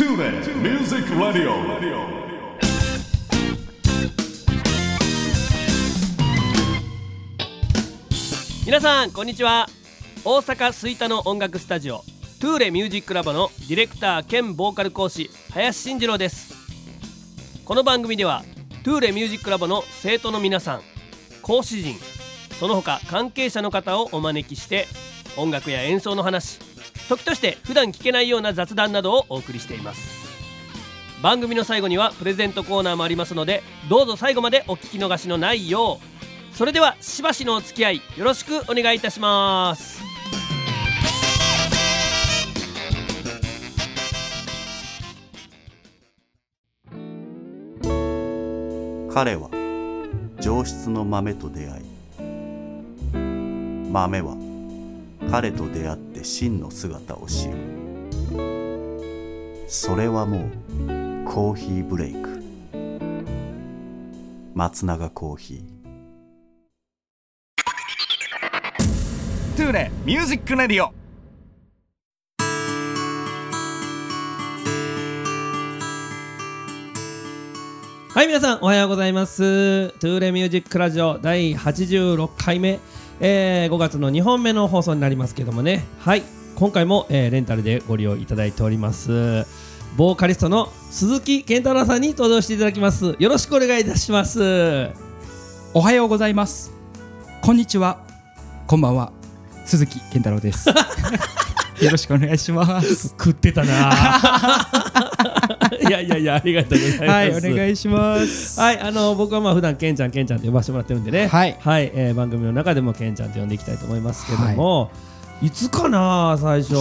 TuneIn Music Radio. 皆さんこんにちは。大阪吹田の音楽スタジオトゥーレミュージックラボのディレクター兼ボーカル講師林慎次郎です。この番組ではトゥーレミュージックラボの生徒の皆さん講師陣その他関係者の方をお招きして音楽や演奏の話時として普段聞けないような雑談などをお送りしています。番組の最後にはプレゼントコーナーもありますのでどうぞ最後までお聞き逃しのないよう。それではしばしのお付き合いよろしくお願いいたします。彼は上質の豆と出会い豆は彼と出会って真の姿を知る。それはもうコーヒーブレイク。松永コーヒー。トゥーレ Music Radio。はい皆さんおはようございます。トゥーレミュージックラジオ第86回目、えー5月の2本目の放送になりますけどもねはい今回も、えーレンタルでご利用いただいておりますボーカリストの鈴木健太郎さんに登場していただきますよろしくお願いいたしますおはようございます。こんにちは。こんばんは。鈴木健太郎です。よろしくお願いします。食ってたないやいやいやありがとうございます。はい、お願いします。はい、あの僕はまあ普段ケンちゃんケンちゃんと呼ばせてもらってるんでね、はいえー番組の中でもケンちゃんと呼んでいきたいと思いますけども、い、つかな最初。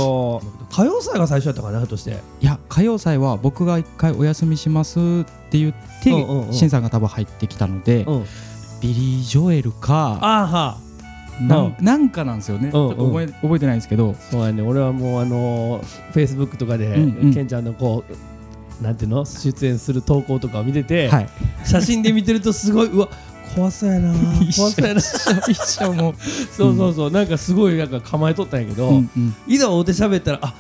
歌謡祭が最初やったかなとして。いや、歌謡祭は僕が一回お休みしますって言って、うんうんさんが多分入ってきたので、うん。ビリー・ジョエルか、あーは。なんなんかなんですよね。ちうん。ょっと覚え覚えてないんですけど、そうやね。俺はもうあのフェイスブックとかで、うんうん。ケンちゃんのこうなんていうの？出演する投稿とかを見てて、はい。写真で見てるとすごいうわ怖そうやな怖そうやな。一緒も。う。そうそうそう。なんかすごいなんか構えとったんやけど、うんうん。いざ会うて喋ったらあ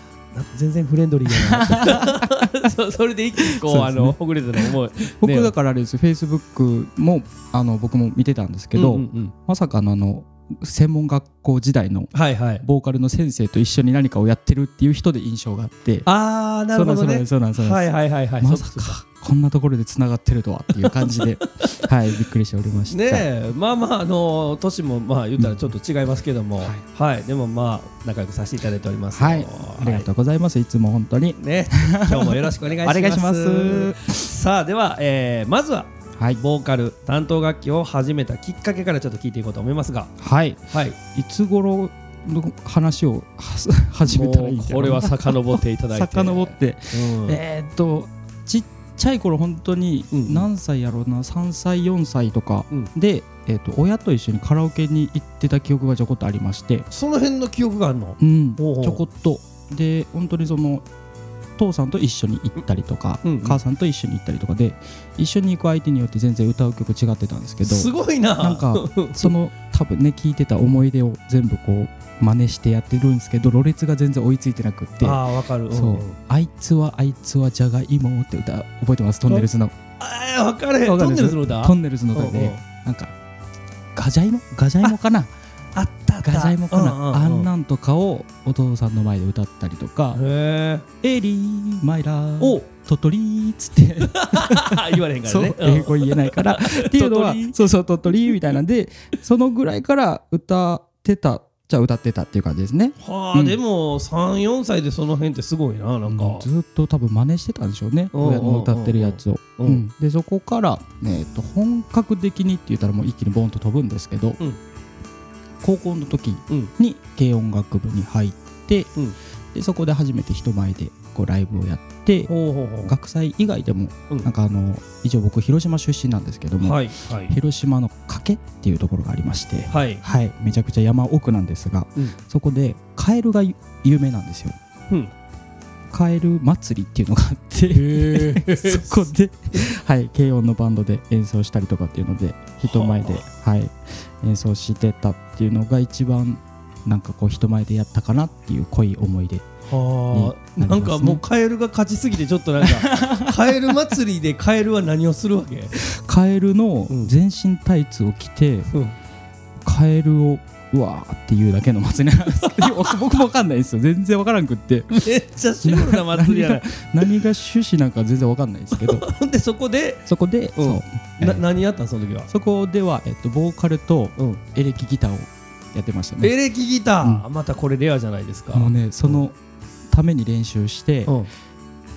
全然フレンドリーやな。そそれで一気にこうね。あのほぐれたの思う。僕だからあれですよ、フェイスブックもあの僕も見てたんですけど、うんうんうん。まさかのあの専門学校時代のはいはい。ボーカルの先生と一緒に何かをやってるっていう人で印象があって。ああなるほどね。そうなんですそうなんですはいはいはいはい。まさかかこんなところでつながってるとはっていう感じで。はいびっくりしておりました。ねえまあまああの年もまあ言ったらちょっと違いますけども、はい、でもまあ仲良くさせていただいておりますはい。ありがとうございますいつも本当に。うね。今日もよろしくお願いします。お願いします。さあでは、えーまずははい。ボーカル担当楽器を始めたきっかけからちょっと聞いていこうと思いますが。はい。はい。いつ頃の話をは 始めたらいいこれは遡っていただいて。遡って。うん。えーっとちっちゃい頃本当にうん何歳やろうな？3歳4歳とかうん。でえーっと親と一緒にカラオケに行ってた記憶がちょこっとありまして。その辺の記憶があるの？うん、ほうほう。ちょこっと。で本当にその父さんと一緒に行ったりとか、うんうん。母さんと一緒に行ったりとかで一緒に行く相手によって全然歌う曲違ってたんですけどすごいな。なんか その多分ね聞いてた思い出を全部こう真似してやってるんですけどろれつが全然追いついてなくってああわかる。そう、あいつはあいつはじゃがいもって歌覚えてます？トンネルズの。ああ分かれへんわかる。トンネルズの歌？トンネルズの歌うんうん。でなんかガジャイモ？ガジャイモかな？あった。あったガジャイモかな、うんうんうん。あんなんとかをお父さんの前で歌ったりとか。へ「エリーマイラーお。トトリー」っつって。え 言われへんからそうね英語言えないから。っていうのはそうそうトトリーみたいなんでそのぐらいから歌ってたじゃあ歌ってたっていう感じですね。はあ、うん。でも34歳でその辺ってすごいななんか、ずっと多分真似してたんでしょうねうんうんうん。親の歌ってるやつを、うん。うん。でそこから、えー、と本格的にって言ったらもう一気にボンと飛ぶんですけど、うん高校の時うん。に軽音楽部に入って、うん。でそこで初めて人前でこうライブをやってほうほうほう。学祭以外でも、うん。なんかあの一応僕広島出身なんですけども、はいはい。広島の賭けっていうところがありまして、はい。はい、めちゃくちゃ山奥なんですが、うん。そこでカエルが有名なんですよ。うん。カエル祭りっていうのがあって そこで、はい、軽音のバンドで演奏したりとかっていうので人前で、はい、演奏してたっていうのが一番なんかこう人前でやったかなっていう濃い思い出はあ、になんかもうカエルが勝ちすぎてちょっとなんか カエル祭りでカエルは何をするわけ、カエルのうん。全身タイツを着て、うん。カエルをうわーっていうだけの祭りなんですけど 僕も分かんないんですよ。全然分からんくって。めっちゃシュールな祭りやね何が趣旨なんか全然分かんないですけど。でそこで、そこで、うん。えなー。何やったんその時は、そこでは、えっと、ボーカルとうん、エレキギターをやってましたね。エレキギター、またこれレアじゃないですか。もうねそのために練習して、うん、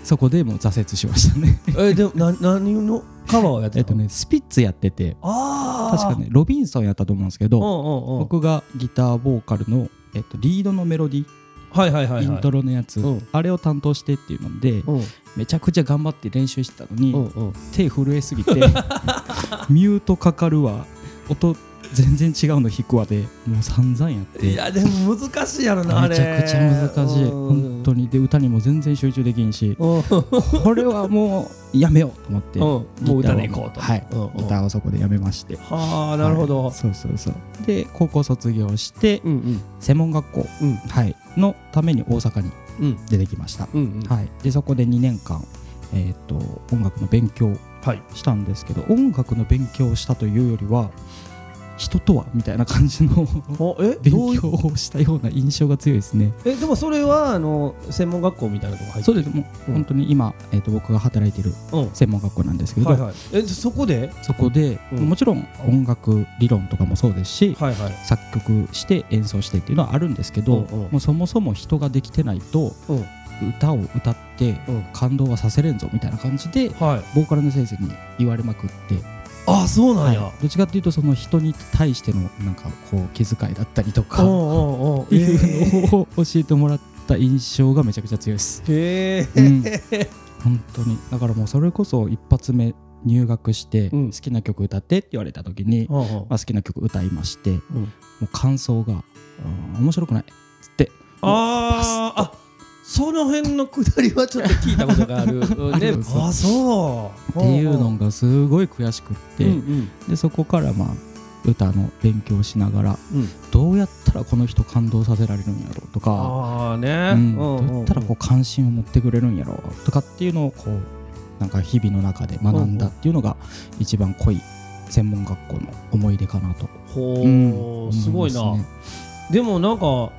そこでもう挫折しましたね。えでもな何のカバーをやってたの？えっとねスピッツやってて。ああ確かねロビンソンやったと思うんですけど、うんうんうん。僕がギターボーカルの、えっと、リードのメロディはいはいはいはい。イントロのやつ、うん。あれを担当してっていうので、うん。めちゃくちゃ頑張って練習してたのに、うんうん。手震えすぎて ミュートかかるわ。音全然違うの弾くわで。もう散々やって。いやでも難しいやろなあれ。めちゃくちゃ難しい。うん。本当に。で歌にも全然集中できんし。うん。これはもうやめようと思って、うん。もう歌でいこうと。はい、うんうん。ギターをそこでやめまして。はあなるほど、はい。そうそうそう。で高校卒業して、うんうん。専門学校、うん。はい、のために大阪にうん。出てきました、うんうん。はい、でそこで2年間、えー、と音楽の勉強はい。したんですけど音楽の勉強をしたというよりは人とはみたいな感じの勉強をしたような印象が強いですね。えでもそれはあの専門学校みたいなとこ入ってそうです。もううん。本当に今、えー、と僕が働いているうん。専門学校なんですけど、はいはい。えそこで？そこで、うん。もちろん音楽理論とかもそうですし、はいはい。作曲して演奏してっていうのはあるんですけど、うんうん。もうそもそも人ができてないとうん。歌を歌ってうん。感動はさせれんぞみたいな感じではい。ボーカルの先生に言われまくって、あそうなんや、はい。どっちかっていうとその人に対してのなんかこう気遣いだったりとか いうのを教えてもらった印象がめちゃくちゃ強いです。へえ、うん。本当に。だからもうそれこそ一発目入学してうん。好きな曲歌ってって言われた時に、うんう。んまあ、好きな曲歌いまして、もうん。う感想が「うん面白くない」っつってあーあその辺のくだりはちょっと聞いたことがある。う んねあそう。っていうのがすごい悔しくって、うんうん。でそこからまあ歌の勉強をしながらうん。どうやったらこの人感動させられるんやろうとか、ああね、うん。どうやったらこう関心を持ってくれるんやろうとかっていうのをこうなんか日々の中で学んだっていうのが一番濃い専門学校の思い出かなと、ほう、うん。すごいな、でもなんか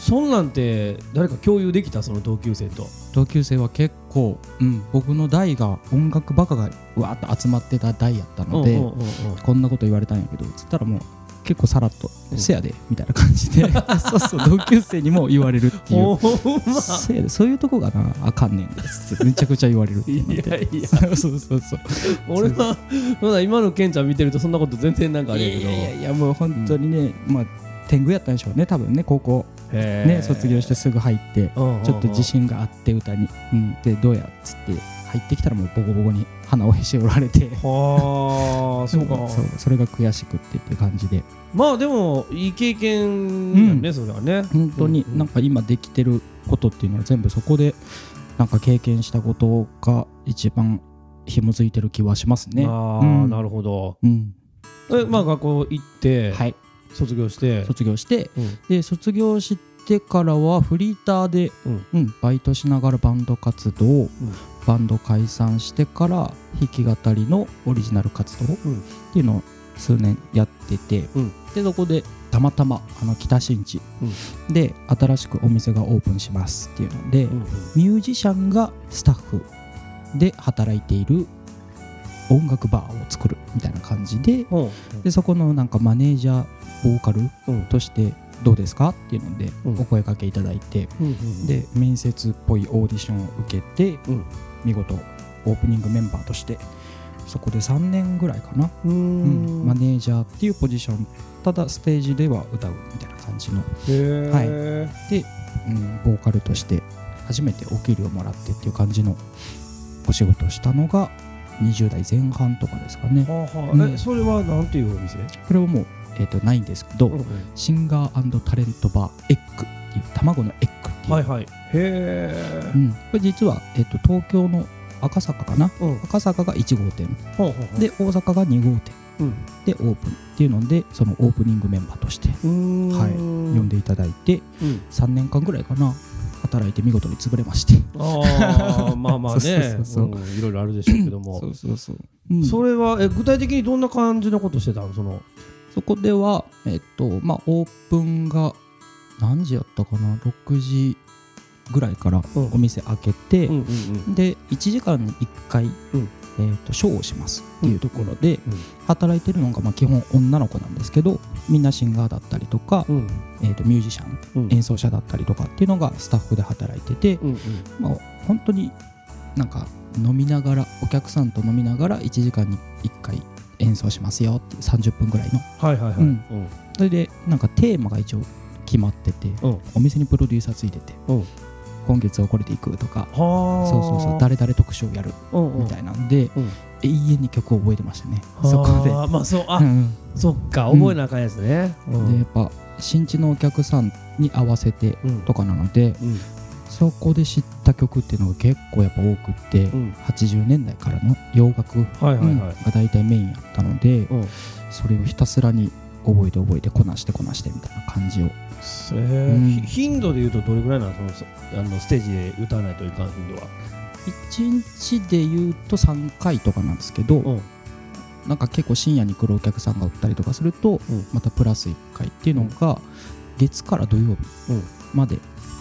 そんなんて誰か共有できた？その同級生と。同級生は結構、うん、僕の代が音楽バカがうわーっと集まってた代やったので、うんうんうんうん。こんなこと言われたんやけどつったらもう結構さらっと「うんせやで」みたいな感じで。そうそう同級生にも言われるっていう。ま。せやでそういうとこがなあかんねんですってめちゃくちゃ言われるっていいやいや。そうそうそう俺はまだ今のケンちゃん見てるとそんなこと全然なんかあれやけど。いやいやいやもう本当にね、まあ天狗やったんでしょうね多分ね高校ね卒業してすぐ入ってうんうんうん。ちょっと自信があって歌に、うん、でどうやっつって入ってきたらもうボコボコに鼻をへし折られて。はあそうか。そうそれが悔しくってっていう感じで。まあでもいい経験やね、それはね。本当にうんうん。なんか今できてることっていうのは全部そこでなんか経験したことが一番紐づいてる気はしますね。ああ、うん。なるほど。うん、えまあ学校行って、はい卒業して。卒業してうん。で卒業してからはフリーターで、うん。うんバイトしながらバンド活動、バンド解散してから弾き語りのオリジナル活動っうん。ていうのを数年やってて、うん。でそこでたまたまあの北新地で新しくお店がオープンしますっていうので、うんミュージシャンがスタッフで働いている音楽バーを作るみたいな感じででそこのなんかマネージャーボーカルうん。としてどうですか？っていうのでうん。お声かけいただいて、で面接っぽいオーディションを受けて、うん。見事オープニングメンバーとしてそこで3年ぐらいかな、マネージャーっていうポジション。ただステージでは歌うみたいな感じの、へえ、で、うん、ボーカルとして初めてお給料もらってっていう感じのお仕事をしたのが20代前半とかですかね。はあはあ。うん。えそれはなんていうお店、これはもう、えー、とないんですけど、うん。うんシンガータレントバーエッグっていう卵のエッグっていう、はいはい。へえうん、これ実は、えー、と東京の赤坂かな？うん。赤坂が1号店。で大阪が2号店。うん。でオープン。っていうのでそのオープニングメンバーとしてはい。呼んでいただいてうん。3年間ぐらいかな働いて見事に潰れまして。ああまあまあね。いろいろあるでしょうけども。そうそうそう、うん。それはえ具体的にどんな感じのことしてたの？そのそこではえっとまあオープンが何時やったかな？6時ぐらいからうん。お店開けて、うんうんで1時間に1回、うん。えー、とショーをしますっていうところで、うん。働いてるのがまあ基本女の子なんですけどみんなシンガーだったりとか、うん。えー、とミュージシャンうん。演奏者だったりとかっていうのがスタッフで働いてて、うんうん。まあ、本当になんか飲みながらお客さんと飲みながら1時間に1回演奏しますよ。っていう30分ぐらいの。はいはいはい。うん。う。んそれでなんかテーマが一応決まってて、う。んお店にプロデューサーついてて、う。ん今月はこれでいくとかはあ。そうそうそう誰々特集をやるみたいなんで、うん。永遠に曲を覚えてましたね。そこで。まあそうあ、うんそっか覚えなあかんやつね。うん。でやっぱ新地のお客さんに合わせてうん。とかなのでうんそこで知った曲っていうのが結構やっぱ多くって、うん。80年代からの洋楽、が大体メインやったので、うん。それをひたすらに覚えて覚えてこなしてこなしてみたいな感じを。えーうん。ひ頻度でいうとどれぐらいなのそあのステージで歌わないといかん頻度は。1日で言うと3回とかなんですけど、うん。なんか結構深夜に来るお客さんが売ったりとかすると、うん。またプラス1回っていうのが月から土曜日うん。まで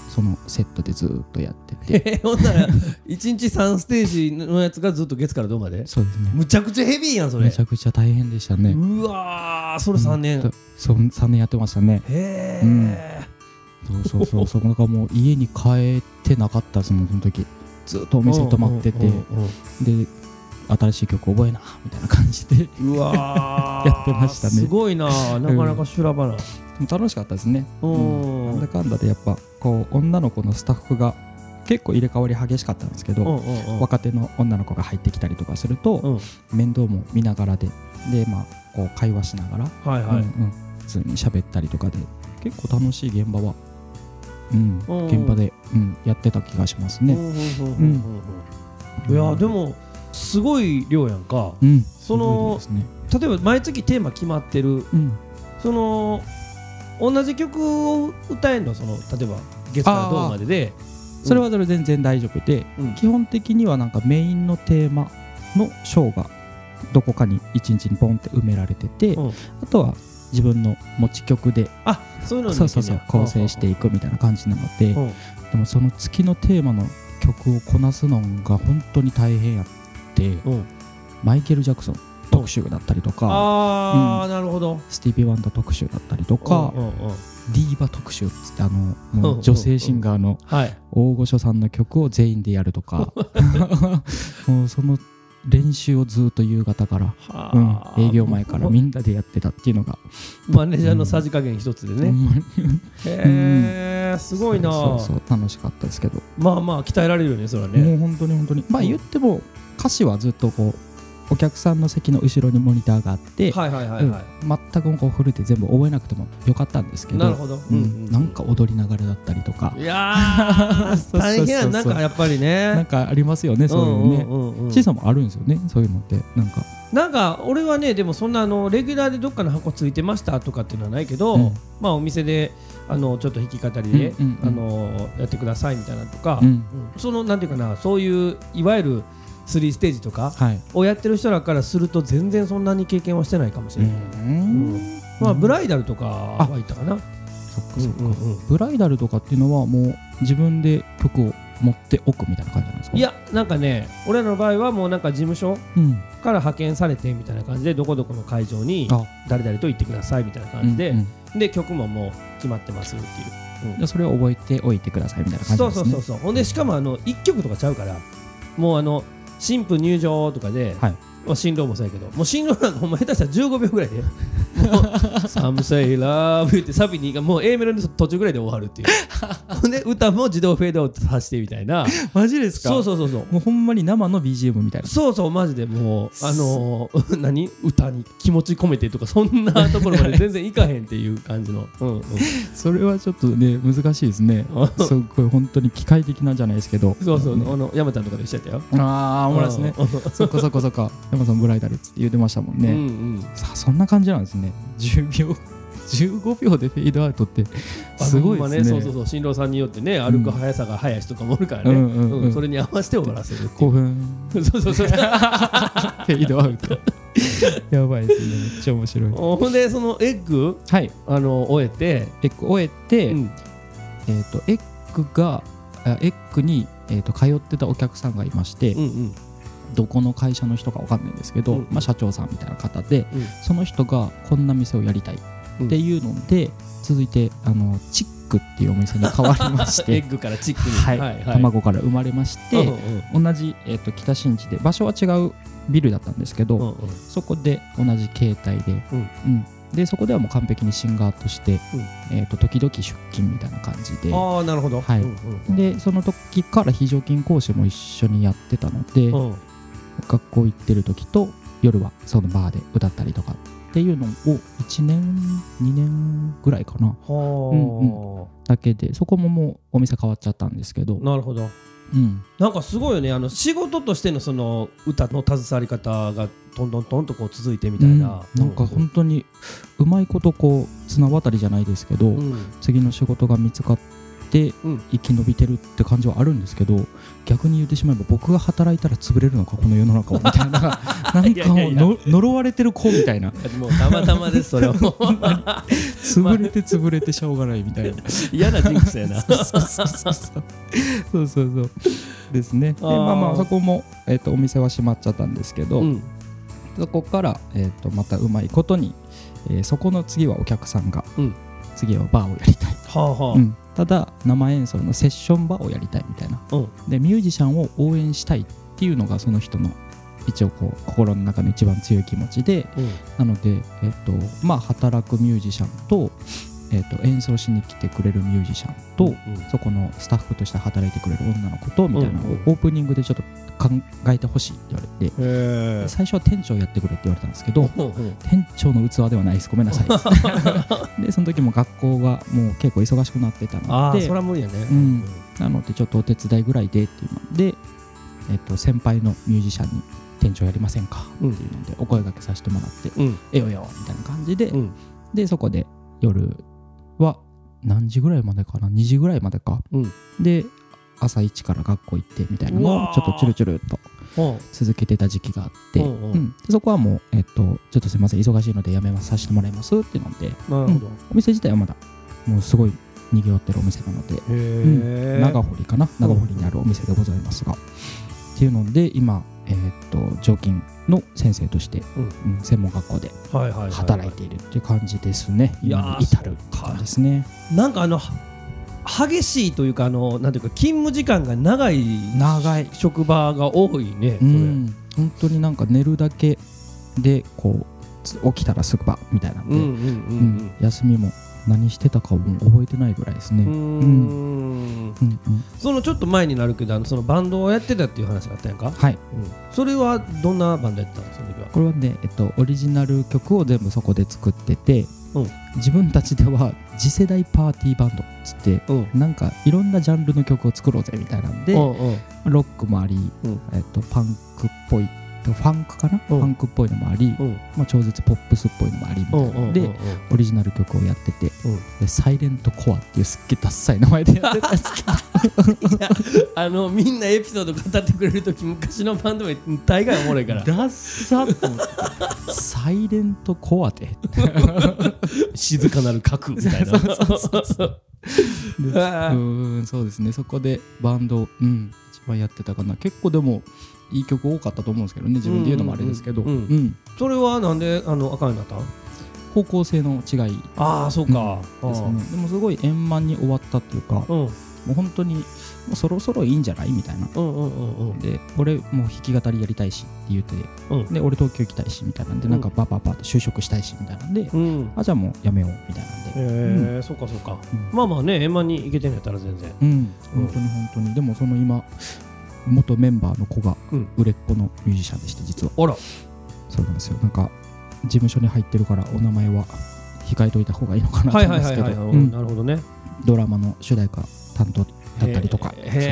そのセットでずっとやってて、えほんなら1日3ステージのやつがずっと月からどうまで？そうですね。むちゃくちゃヘビーやんそれ。めちゃくちゃ大変でしたね。うわーそれ3年、うん。そう3年やってましたね。へうん。え、そうそうそう。そうなんかもう家に帰ってなかったですもんその時。ずっとお店に泊まってて。で新しい曲覚えなみたいな感じで やってましたね。すごいな。なかなか修羅場な、楽しかったですね。うん。なんだかんだでやっぱこう女の子のスタッフが結構入れ替わり激しかったんですけど、うんうんうん。若手の女の子が入ってきたりとかすると、うん。面倒も見ながらででまあこう会話しながら、はいはい、うんうん。普通に喋ったりとかで結構楽しい現場は、うん。うん。現場で、うん、やってた気がしますね。うんうんうんうん。うん。いやでもすごい量やんか。うん、そのね。例えば毎月テーマ決まってる。うん、その同じ曲を歌えんの？その例えば月からどうまでで。それはそれ全然大丈夫で、うん。基本的にはなんかメインのテーマのショーがどこかに一日にポンって埋められてて、うん。あとは自分の持ち曲であそういうのにそうそうそう構成していくみたいな感じなので、うん。でもその月のテーマの曲をこなすのが本当に大変やって、うん。マイケル・ジャクソン特集だったりとか、ああ、なるほど。スティービー・ワンダー特集だったりとか、うんうんうん。ディーバ特集っつってあの う女性シンガーのはい。大御所さんの曲を全員でやるとか。もうその練習をずっと夕方から、はうん。あ、営業前からみんなでやってたっていうのが、マネージャーのさじ加減一つでね、ほん。へえすごいな。そうそう。楽しかったですけど、まあまあ鍛えられるよねそれはね。もう本当に本当に。まあうん。言っても歌詞はずっとこうお客さんの席の後ろにモニターがあって、はいはいはいはい、うん全くこうフルで全部覚えなくてもよかったんですけどなるほど、ううんんうん。なんか踊りながらだったりとか。いやー 大変やん。なんかやっぱりね。なんかありますよねそういうのね。んうん。うんうんシーさんもあるんですよねそういうのってなんか、なんか俺はねでもそんなあのレギュラーでどっかの箱ついてましたとかっていうのはないけど、うん。まあお店であのちょっと弾き語りで、うんうんうん。あのやってくださいみたいなのとか、うん。うん。そのなんていうかなそういういわゆる3ステージとかはい。をやってる人らからすると全然そんなに経験はしてないかもしれない、うん。まあブライダルとかは行ったかな、そっかそっか、うんうんうん。ブライダルとかっていうのはもう自分で曲を持っておくみたいな感じなんですか？いやなんかね俺らの場合はもうなんか事務所うん。から派遣されてみたいな感じでどこどこの会場にあ。誰々と行ってくださいみたいな感じで、うんうん。で曲ももう決まってますっていう、じゃあそれを覚えておいてくださいみたいな感じそうですね。そうそうそうほんでしかもあの1曲とかちゃうからもうあの新婦入場とかで、はい。まあ新郎もそうやけど。もう新郎なんかほんま下手したら15秒ぐらいで。もう「Some say love」言ってサビにもう A メロの途中ぐらいで終わるっていう。ほんで歌も自動フェードアウトさせてみたいな。マジですそうそうそうそう。もうほんまに生の BGM みたいな。そうそうマジでもうあのー 何？歌に気持ち込めてとかそんなところまで全然いかへんっていう感じの。うんうん。それはちょっとね難しいですね。すっごい本当に機械的なんじゃないですけど。そうそう、ねあの山ちゃんとかでしてたよ。ああ思いますね。うん。そっかそっかそっか山さんブライダルって言ってましたもんね、うんうん。さあそんな感じなんですね。10秒15秒でフェードアウトってすごいですね。あほんまそうそうそう。新郎さんによってね歩く速さが速い人とかもおるからね、うんうんうん。それに合わせて終わらせる興う。奮。そうそうそう。フェードアウト。やばいですね。めっちゃ面白い。ほんでそのエッグはい。あの終えて、エッグ終えて、うん。えっ、とエッグがあエッグに、えー、と通ってたお客さんがいまして、うんうんどこの会社の人かわかんないんですけど、うん。まあ、社長さんみたいな方で、うん。その人がこんな店をやりたいっていうので、続いてあのチックっていうお店に変わりまし エてッグからチックに、はい。卵から生まれまして、うん同じ、えー、と北新地で場所は違うビルだったんですけど、うんうん。そこで同じ形態で、うん。うん。でそこではもう完璧にシンガーとして、えー、と時々出勤みたいな感じでああなるほど。はい。うんうん。でその時から非常勤講師も一緒にやってたので、うん学校行ってる時と夜はそのバーで歌ったりとかっていうのを1年2年ぐらいかな。はだけでそこももうお店変わっちゃったんですけど。あ、なるほど。うん、なんかすごいよね。あの仕事としてのその歌の携わり方がどんどんどんとこう続いてみたいな、うん。なんか本当にうまいことこう綱渡りじゃないですけど、うん。次の仕事が見つかってうん。生き延びてるって感じはあるんですけど逆に言ってしまえば僕が働いたら潰れるのかこの世の中をみたいな。なんかもうの呪われてる子みたいな。もうたまたまですそれは。も う潰れて潰れてしょうがないみたいな。嫌なジンクスやな。そうそうそうそう。そうですね。でまあまあそこも、えっとお店は閉まっちゃったんですけど、うん。そこから、えっとまたうまいことに、えーそこの次はお客さんが、うん。次はバーをやりたい、はあはあ、うんただ生演奏のセッションバーをやりたいみたいな。う。んでミュージシャンを応援したいっていうのがその人の一応こう心の中の一番強い気持ちで。なので、えっとまあ、働くミュージシャンと,、えっと演奏しに来てくれるミュージシャンと、うんそこのスタッフとして働いてくれる女の子とみたいなのをオープニングでちょっと考えてほしいって言われて、へ最初は店長やってくれって言われたんですけど、店長の器ではないです。ごめんなさい。でその時も学校がもう結構忙しくなってたのでそれは無理やね。うん。なのでちょっとお手伝いぐらいでっていうので、えっと、先輩のミュージシャンに店長やりませんかっていうのでお声掛けさせてもらって、うん。えよよみたいな感じで、うん。でそこで夜は何時ぐらいまでかな？2時ぐらいまでか、うん。で朝一から学校行ってみたいなのをちょっとチュルチュルっとうん。続けてた時期があって、うんうん。そこはもう、えっと、ちょっとすいません忙しいのでやめさせてもらいます。っていうのでなるほど。お店自体はまだもうすごい賑わってるお店なので、へえ長堀かな？長堀にあるお店でございますが、っていうので今、えーっと常勤の先生として、うん。うん専門学校で働いているっていう感じですね、いや至る感じですね。なんかあの激しいというかあのなんていうか勤務時間が長い長い。職場が多いねうん。本当になんか寝るだけでこうつ起きたらすぐばみたいなんで、うんうん。うん休みも何してたかも覚えてないぐらいですね、うん。ううん。んうん。うん。そのちょっと前になるけどあのそのバンドをやってたっていう話があったやんか、はい。それはどんなバンドやってたのその時はこれはね、えっと、オリジナル曲を全部そこで作ってて、うん。自分たちでは次世代パーティーバンドっつってうん。なんかいろんなジャンルの曲を作ろうぜみたいなんで、うんうん。ロックもあり、うん。えっと、パンクっぽいファンクかな、う。んファンクっぽいのもあり、う。んまあ、超絶ポップスっぽいのもあり。みたいなので、オリジナル曲をやってて、う。んでサイレントコアっていうすっげえダッサい名前でやってたんですけど。あのみんなエピソード語ってくれる時昔のバンド名大概おもろいから。ダッサと思ってサイレントコアで。静かなる核みたいな。そう んそうですね。そこでバンド、うん、一番やってたかな。結構でもいい曲多かったと思うんですけどね自分で言うのもあれですけど、それはなんであの赤になった？ん方向性の違い。ああそうか、ですね。でもすごい円満に終わったっていうかもうん。う本当にうそろそろいいんじゃない？みたいな。で俺もう弾き語りやりたいしって言ってうん。で俺東京行きたいしみたいなんでうん。なんかバーバーバーって就職したいしみたいなんでうん。あじゃあもうやめようみたいなんで。へえそうかそうか。うん。まあまあね円満にいけてんやったら全然。うん。本当に本当に。でもその今元メンバーの子がうん。売れっ子のミュージシャンでして実は。あら。そうなんですよ。なんか事務所に入ってるからお名前は控えといた方がいいのかなとはい思うんですけど。うん。なるほどね。ドラマの主題歌担当だったりとか。そうそうそうそう。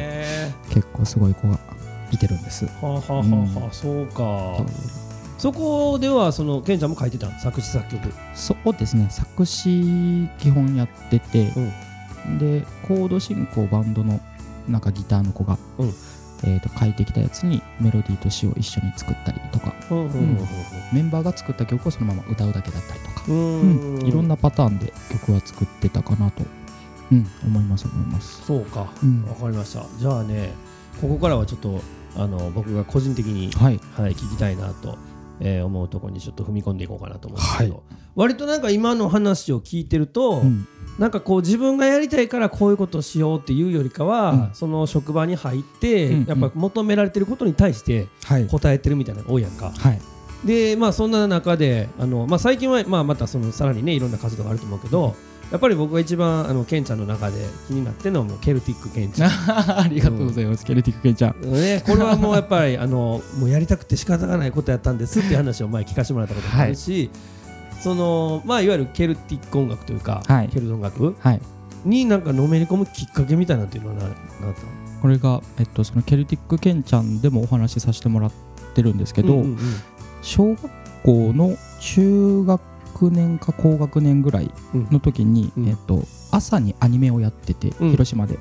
へ結構すごい子がいてるんです。ーはあはあはあはあ。そうか。そう。そこではそのケンちゃんも書いてたの？作詞作曲。そうですね。作詞基本やってて、でコード進行バンドのなんかギターの子が、うん。えー、と書いてきたやつにメロディーと詩を一緒に作ったりとか。メンバーが作った曲をそのまま歌うだけだったりとか、うん。うん。いろんなパターンで曲は作ってたかなと、うん、思います思います。そうか。うん。わかりました。じゃあねここからはちょっとあの僕が個人的にはい、はい、聞きたいなと、えー思うところにちょっと踏み込んでいこうかなと思うんですけど、はい。割となんか今の話を聞いてると、うんなんかこう自分がやりたいからこういうことをしようっていうよりかは、うん。その職場に入って、うん。やっぱ求められてることに対してはい。答えてるみたいなのが多いやんか。はい。でまあそんな中であの、まあ、最近は、まあ、またそのさらにねいろんな活動があると思うけどやっぱり僕が一番あのケンちゃんの中で気になってるのはもうケルティックケンちゃん。ありがとうございます、ケルティックケンちゃん。ね、これはもうやっぱりあのもうやりたくて仕方がないことやったんですっていう話を前聞かせてもらったこともあるし、そのまあいわゆるケルティック音楽というか、はい。ケルト音楽はい。になんかのめり込むきっかけみたいなっていうのはななったの？これが、えっと、そのケルティックケンちゃんでもお話しさせてもらってるんですけど、うんうんうん小学校の中学年か高学年ぐらいの時に、うん。えっと、朝にアニメをやってて、うん。広島で、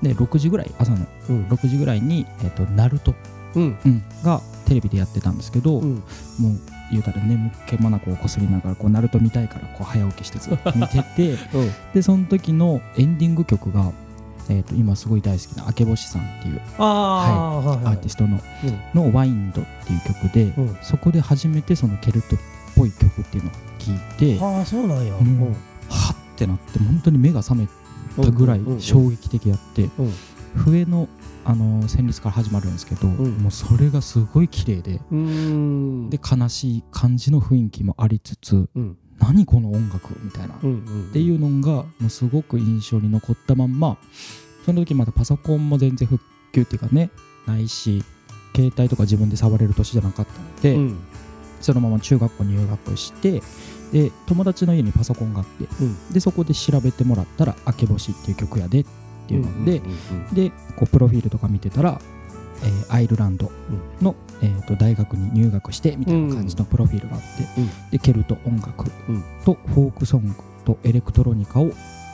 で6時ぐらい朝のうん。6時ぐらいに「えっと、ナルトうん。うん。がテレビでやってたんですけど、うん。もう言うたら眠気まなこをこすりながらこうナルト見たいからこう早起きしてずっと見てて うん。でその時のエンディング曲が、えっと今すごい大好きな明け星さんっていうああはいはいアーティストのうん。の「ワインド」っていう曲で、うん。そこで初めてそのケルトっぽい曲っていうのを聞いてはああそうなんや、うん。っってなって本当に目が覚めたぐらい衝撃的やって、うん。笛の、あのー旋律から始まるんですけど、ん。もうそれがすごい綺麗でうん。で悲しい感じの雰囲気もありつつうん。何この音楽みたいな、っうんうん。ていうのがもうすごく印象に残ったまんまその時まだパソコンも全然復旧っていうかねないし携帯とか自分で触れる年じゃなかったので、うん。そのまま中学校入学してで友達の家にパソコンがあってうん。でそこで調べてもらったら「明け星」っていう曲やでっていうので、うんうんでこうプロフィールとか見てたら、えーアイルランドの、えーと大学に入学してみたいな感じのプロフィールがあって、うん。でケルト音楽うん。とフォークソングとエレクトロニカを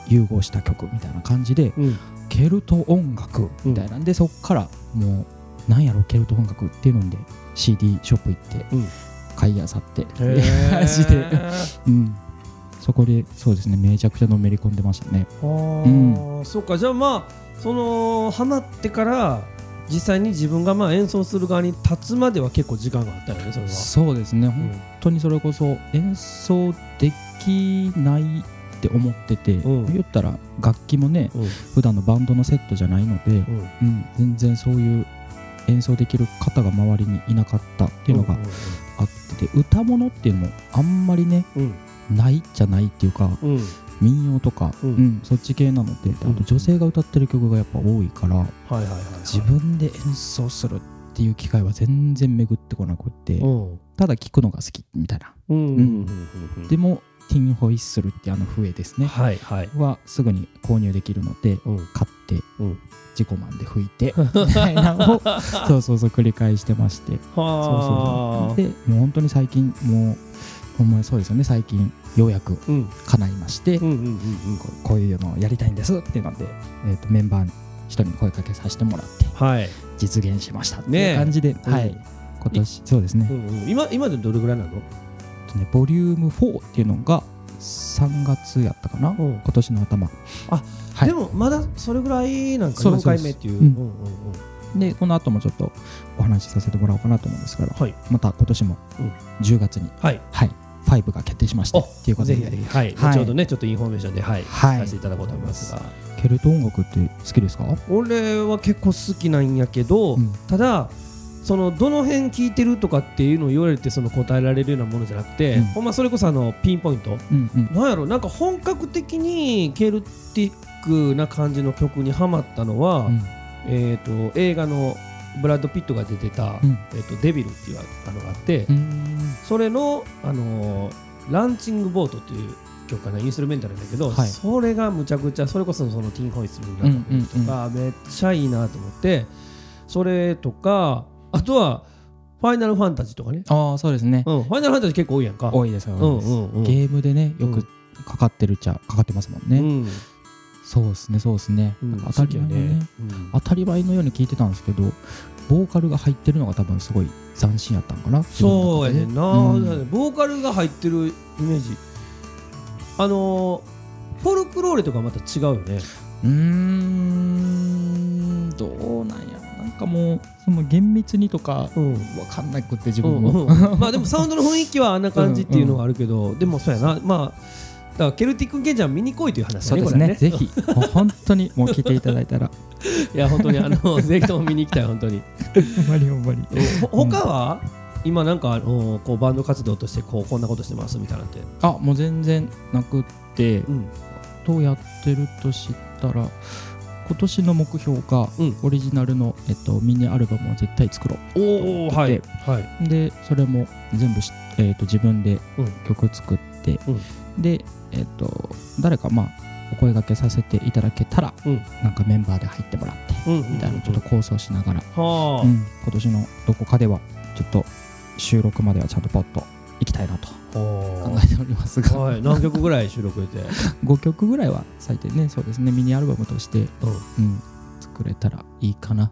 融合した曲みたいな感じでうん。ケケルト音楽みたいなんで、そっからもうなんやろケルト音楽っていうので CD ショップ行ってうん。買いあさって、へー。マジで。うん、そこでそうですねめちゃくちゃのめり込んでましたね。あーそうかじゃあまあそのハマってから実際に自分がまあ演奏する側に立つまでは結構時間があったよねそれは。そうですね、うん本当にそれこそ演奏できないって思ってて、うん。言ったら楽器もねうん。普段のバンドのセットじゃないので、うん。うん、全然そういう演奏できる方が周りにいなかったっていうのがあってて、歌物っていうのもあんまりねうんないじゃないっていうかうん。民謡とか、ううんんそっち系なのであうん。と女性が歌ってる曲がやっぱ多いから、自分で演奏するっていう機会は全然巡ってこなくって、うん。ただ聴くのが好きみたいな。でもティンホイッスルってあの笛ですね。はいはい。はすぐに購入できるのでうん。買ってうん。自己満で吹いてみたいなのを そうそうそう繰り返してまして。そうそうはそう。でもう本当に最近もうほんまにそうですよね。最近ようやくうん。叶いまして、こういうのをやりたいんですっていうので、えー、とメンバー一人に声かけさせてもらってはい。実現しましたっていう感じで、うん。はい。今年そうですね,、うんうん。今今でどれぐらいなの？ねボリューム4っていうのが3月やったかな、うん。今年の頭。あはい。でもまだそれぐらいなんか4そうです。回目っていう。でこの後もちょっとお話しさせてもらおうかなと思うんですから、はい。また今年もうん。10月に、はい。はい、5が決定しましたおっていうことで。はい。はい。後ほどねちょっとインフォメーションではいはい。させていただこうと思いますが。ケケルト音楽って好きですか？俺は結構好きなんやけど、うん。ただそのどの辺聞いてるとかっていうのを言われてその答えられるようなものじゃなくて、うん。ほんまそれこそあのピンポイント。うんうん。なんやろ？なんか本格的にケルティックな感じの曲にハマったのは、うん。えー、と映画のブラッド・ピットが出てた「うん。えー、とデビル」っていうあのがあって、うん。それの、あのーランチングボート」っていう曲かなインストゥルメンタルだけど、はい。それがむちゃくちゃそれこそそのティン・ホイッスルになとか、めっちゃいいなと思ってそれとかあとは「ファイナルファンタジー」とかね、ああそうですね。うん、ファイナルファンタジー結構多いやんか。多いですようん多いです。うんうん。ゲームでねよくうん。かかってるっちゃかかってますもんね、うんそうですねそうですね、うん。当たり前のね当たり前のように聞いてたんですけどボーカルが入ってるのが多分すごい斬新やったんかなそうやねんな、ボーカルが入ってるイメージ。あのーフォルクローレとかまた違うよね。うーんどうなんやなんかもうその厳密にとかうん。わかんなくって自うん分も、うん。まあでもサウンドの雰囲気はあんな感じっていうのがあるけど、でもそうやな。まあだからケルティックケンジャン見に来いという話そうですね。ぜひもう本当にもう聞いていただいたら。いや本当にあのぜひとも見に行きたい本当に。ほんまにほんまに。ほ他は、今なんかあのこうバンド活動としてこうこんなことしてますみたいなんて、あもう全然なくってうん、どうやってるとしたら今年の目標がうん。オリジナルの、えっと、ミニアルバムを絶対作ろうおおはい。はい。でそれも全部し、えっと自分でうん。曲作って、うんで、えっと誰かまあお声掛けさせていただけたら、うん。なんかメンバーで入ってもらって、うんみたいなちょっと構想しながら、はあ、うん。今年のどこかではちょっと収録まではちゃんとポッと行きたいなと考はえておりますが、あはい。何曲ぐらい収録で5 曲ぐらいは最低ねそうですね。ミニアルバムとして、うん。作れたらいいかなっ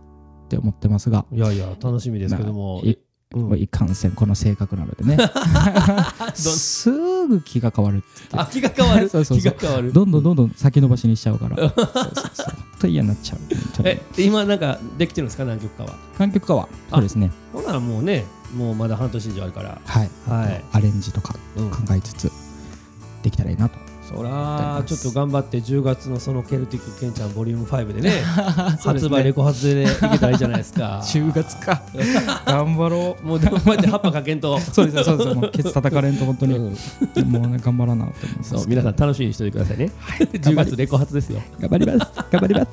て思ってますが、いやいや楽しみですけども、まあもういかんせんこの性格なのでね。すぐ気が変わるって言あ気が変わる？そうそう気が変わる？どんどんどんどん先延ばしにしちゃうから。そうそうそう。本当嫌になっちゃう。え今なんかできてるんですか？何曲かは。何曲かは。そうですね。ほんならもうねもうまだ半年以上あるから。はい、はい。アレンジとかうん考えつつできたらいいなとそらちょっと頑張って10月のそのケルティックケンちゃんボリューム5でね 発売レコ発でいけたらいいじゃないですか。10月か。頑張ろもうでもこうやって葉っぱかけんと。うそうですそうですもうケツ叩かれんと本当に、うん。もうね頑張らなと思います。そう皆さん楽しみにしておいてくださいね。10月レコ発ですよ。頑張ります。頑張ります。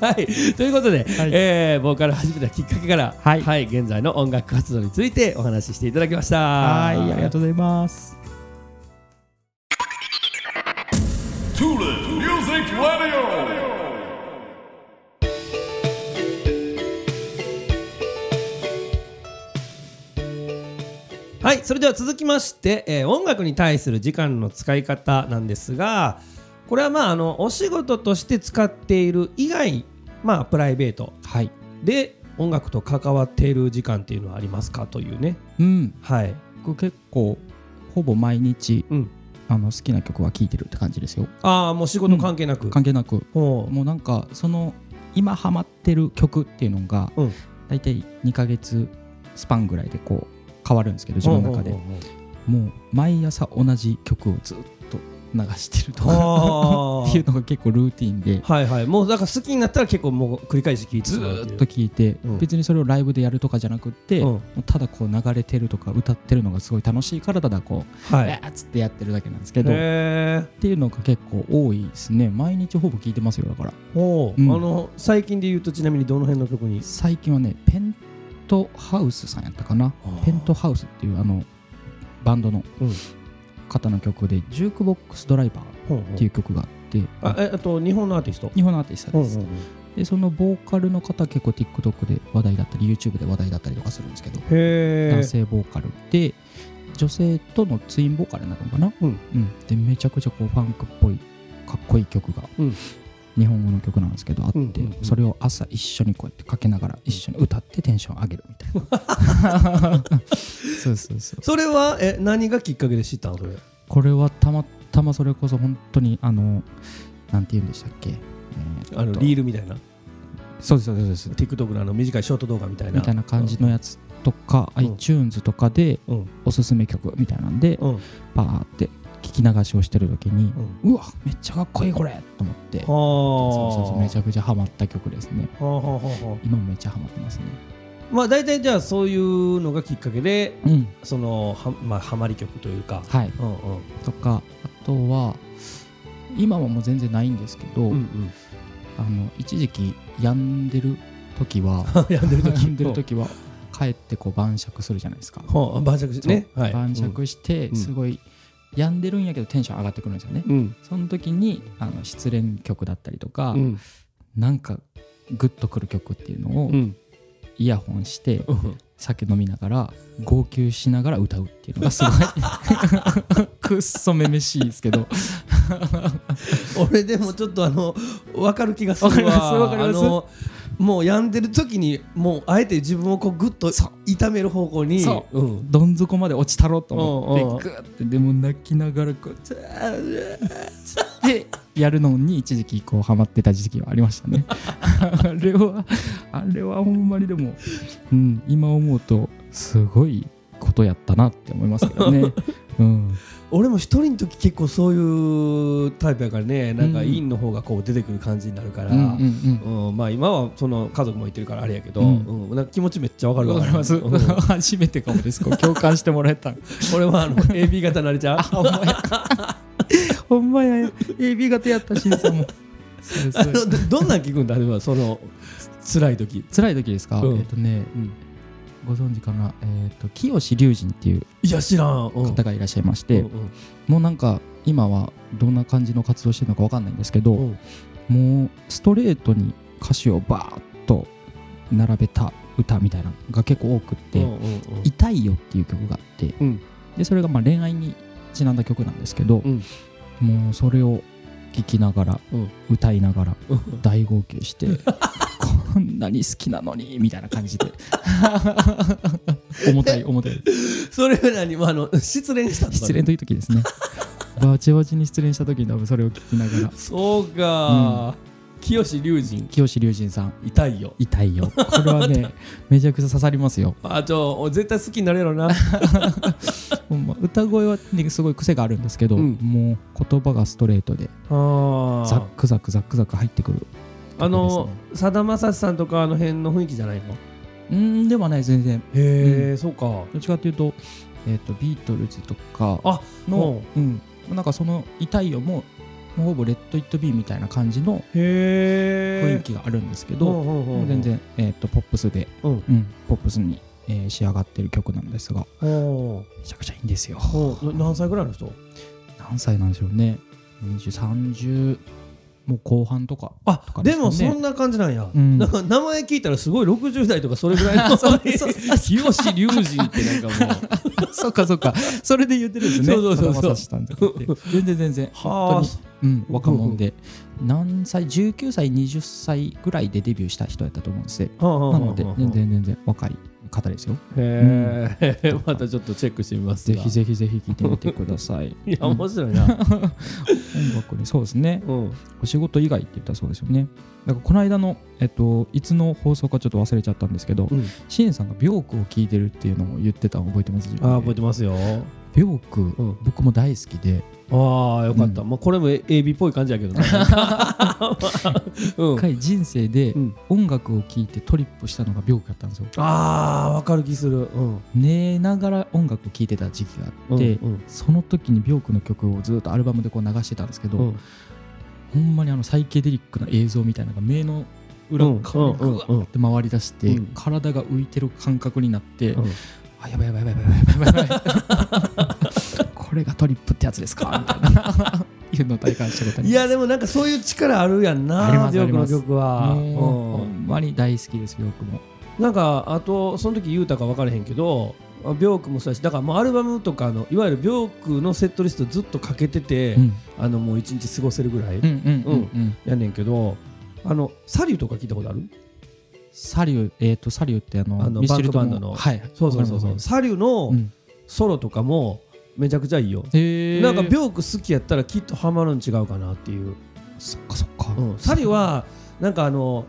はい、ということで、はい。えーボーカル始めたきっかけから、はい。現在の音楽活動についてお話ししていただきました。はいありがとうございます。はい、それでは続きまして、えー音楽に対する時間の使い方なんですが、これはまああのお仕事として使っている以外、まあプライベートはい。で音楽と関わっている時間っていうのはありますか？というね。うん。はい。僕結構ほぼ毎日、うんあの好きな曲は聴いてるって感じですよ。ああ、もう仕事関係なく。関係なく、もうなんかその今ハマってる曲っていうのが、うん。大体2ヶ月スパンぐらいでこう変わるんですけど自分の中で、もう毎朝同じ曲をずっと流してるとかあって いうのが結構ルーティンで。はいはい。もうだから好きになったら結構もう繰り返し聴いて。ずっと聴いて、うん。別にそれをライブでやるとかじゃなくって、うん。ただこう流れてるとか歌ってるのがすごい楽しいからただこう、はい。えーっつってやってるだけなんですけど、っへていうのが結構多いですね。毎日ほぼ聴いてますよだから。ー。ほう、うん。あの最近で言うとちなみにどの辺の曲に？最近はねペントハウスさんやったかな。ペントハウスっていうあのバンドの。うん方の曲で「ジュークボックスドライバー」っていう曲があってあえあと日本のアーティスト？日本のアーティストです、でそのボーカルの方結構 TikTok で話題だったり YouTube で話題だったりとかするんですけど男性ボーカルで女性とのツインボーカルになるのかな、うん。でめちゃくちゃこうファンクっぽいかっこいい曲が、うん日本語の曲なんですけどあって、うんうん。うんそれを朝一緒にこうやってかけながら一緒に歌ってテンション上げるみたいな。そうそうそう。それはえ何がきっかけで知ったの？それこれはたまたまそれこそ本当にあのなんて言うんでしたっけ、えーあのリールみたいな？そうですそうですそうです。TikTok のあの短いショート動画みたいな。みたいな感じのやつとか、うん。iTunes とかでうん。おすすめ曲みたいなんで、うん。パーって聴きき流しをしてる時に、うわめっちゃかっこいいこれと思ってそうそうそうめちゃくちゃハマった曲ですね。今もめっちゃハマってますね。まあ大体じゃあそういうのがきっかけでうん。そのはまあハマり曲というか。はい。うんうん。とかあとは今はもう全然ないんですけど、うんうん。あの一時期病んでる時は 病んでる時。は帰ってこう晩酌するじゃないですか、はあ晩酌してねはい。晩酌してうん。すごい病んでるんやけどテンション上がってくるんですよね、うん。その時にあの失恋曲だったりとか、うん。なんかグッとくる曲っていうのをうん。イヤホンしてうん。酒飲みながら号泣しながら歌うっていうのがすごい。くっそめめしいですけど。俺でもちょっとあの分かる気がするわ。わかりますわかりますもう病んでる時にもうあえて自分をこうグッと痛める方向にそう。ん。どん底まで落ちたろうと思ってグーってでも泣きながらこうつってやるのに一時期こうハマってた時期はありましたね。あれはあれはほんまにでも、うん、今思うとすごいことやったなって思いますけどね、うん、俺も一人の時結構そういうタイプやからね。なんかうん。陰の方がこう出てくる感じになるから、うんうんまあ今はその家族もいてるからあれやけど、ううん。んなんか気持ちめっちゃわかるわ。かります、うん。初めてかもです。こう 共感してもらえた。ん俺はあの AB 型なれちゃう？ほんまや。ほんまや。AB 型やったしんさんも。どどんなん聞くんだ？その辛い時、辛い時ですか、うん。えっ、とねうんご存知かな、えっと清志龍神っていういや知らん、うん。方がいらっしゃいまして、うん。もうなんか今はどんな感じの活動してるのかわかんないんですけど、うん。もうストレートに歌詞をバーッと並べた歌みたいなのが結構多くって「うんうんうん。痛いよ」っていう曲があって、うん。でそれがまあ恋愛にちなんだ曲なんですけど、うん。もうそれを聴きながら、うん。歌いながらうん。大号泣して こんなに好きなのにみたいな感じで。重たい重たい。それは何？もうあの失恋した失恋という時ですね。バチバチに失恋した時に多分それを聞きながら。そうか、清志龍神。清志龍神さん。痛いよ。痛いよ。これはねめちゃくちゃ刺さりますよ。あちょ俺絶対好きになれるな歌声は、ね、すごい癖があるんですけど、うん。もう言葉がストレートであザックザクザックザク入ってくる。あのさだまさしさんとかあの辺の雰囲気じゃないの？うーんではない全然。へえ、そうか。どっちかというと,、えー、とビートルズとかあの、う。ん、なんかその「痛いよも」ほぼ「レッド・イット・ビー」みたいな感じの雰囲気があるんですけど、うんうんうんうん。全然、えー、とポップスで、うん。うんポップスに、えー仕上がってる曲なんですがおめちゃくちゃいいんですよ。お何歳ぐらいの人？何歳なんでしょうね。2030もう後半とかあとかでもそんな感じなんや、うん。なんか名前聞いたらすごい60代とかそれぐらいの そうそうそう。清志龍神ってなんかもう。そっかそっか。それで言ってるんですね。そうそうそうそう。全然全然。は本当に、うん、若者で。何歳19歳20歳ぐらいでデビューした人やったと思うんですなので全然全然若い方ですよ。へえ、またちょっとチェックしてみますがぜひぜひぜひ聴いてみてください。いや面白いな、音楽にそうですね。うん、お仕事以外って言ったらそうですよね。だからこの間の、えっと、いつの放送かちょっと忘れちゃったんですけど、うん。シエンさんが病句を聞いてるっていうのを言ってたの覚えてます？あー覚えてますよ。病句、ん。僕も大好きでああよかった、まあこれも AB っぽい感じやけどね うん。一回人生でうん音楽を聴いてトリップしたのが病句やったんですよ。あーわかる気する。うん。寝ながら音楽を聴いてた時期があって、うんその時に病句の曲をずっとアルバムでこう流してたんですけど、うん。ほんまにあのサイケデリックな映像みたいなのが目の裏うん側にグワうん。うんッて回り出して、うん。体が浮いてる感覚になって、うん。あやばいやばいやばいやばいやばいやばいれがトリップってやつですか？みたいな。いうのを体感したこといやでもなんかそういう力あるやんなありますジョークのあります。曲は。もうほうん。んまに大好きです病句も。なんかあとその時言うたか分からへんけどあビョークもそうやしだからもうアルバムとかのいわゆるビョークのセットリストずっとかけてて、うん。あのもう一日過ごせるぐらいやねんけどあのサリューとか聞いたことある？サリューえっ、とサリューってあのあのバンドの。はいそうそうそうそう。サリューのうん。ソロとかもめちゃくちゃいいよ、なんかビョーク好きやったらきっとハマるん違うかなっていう、そっかそっか、うん、サリはなんかあの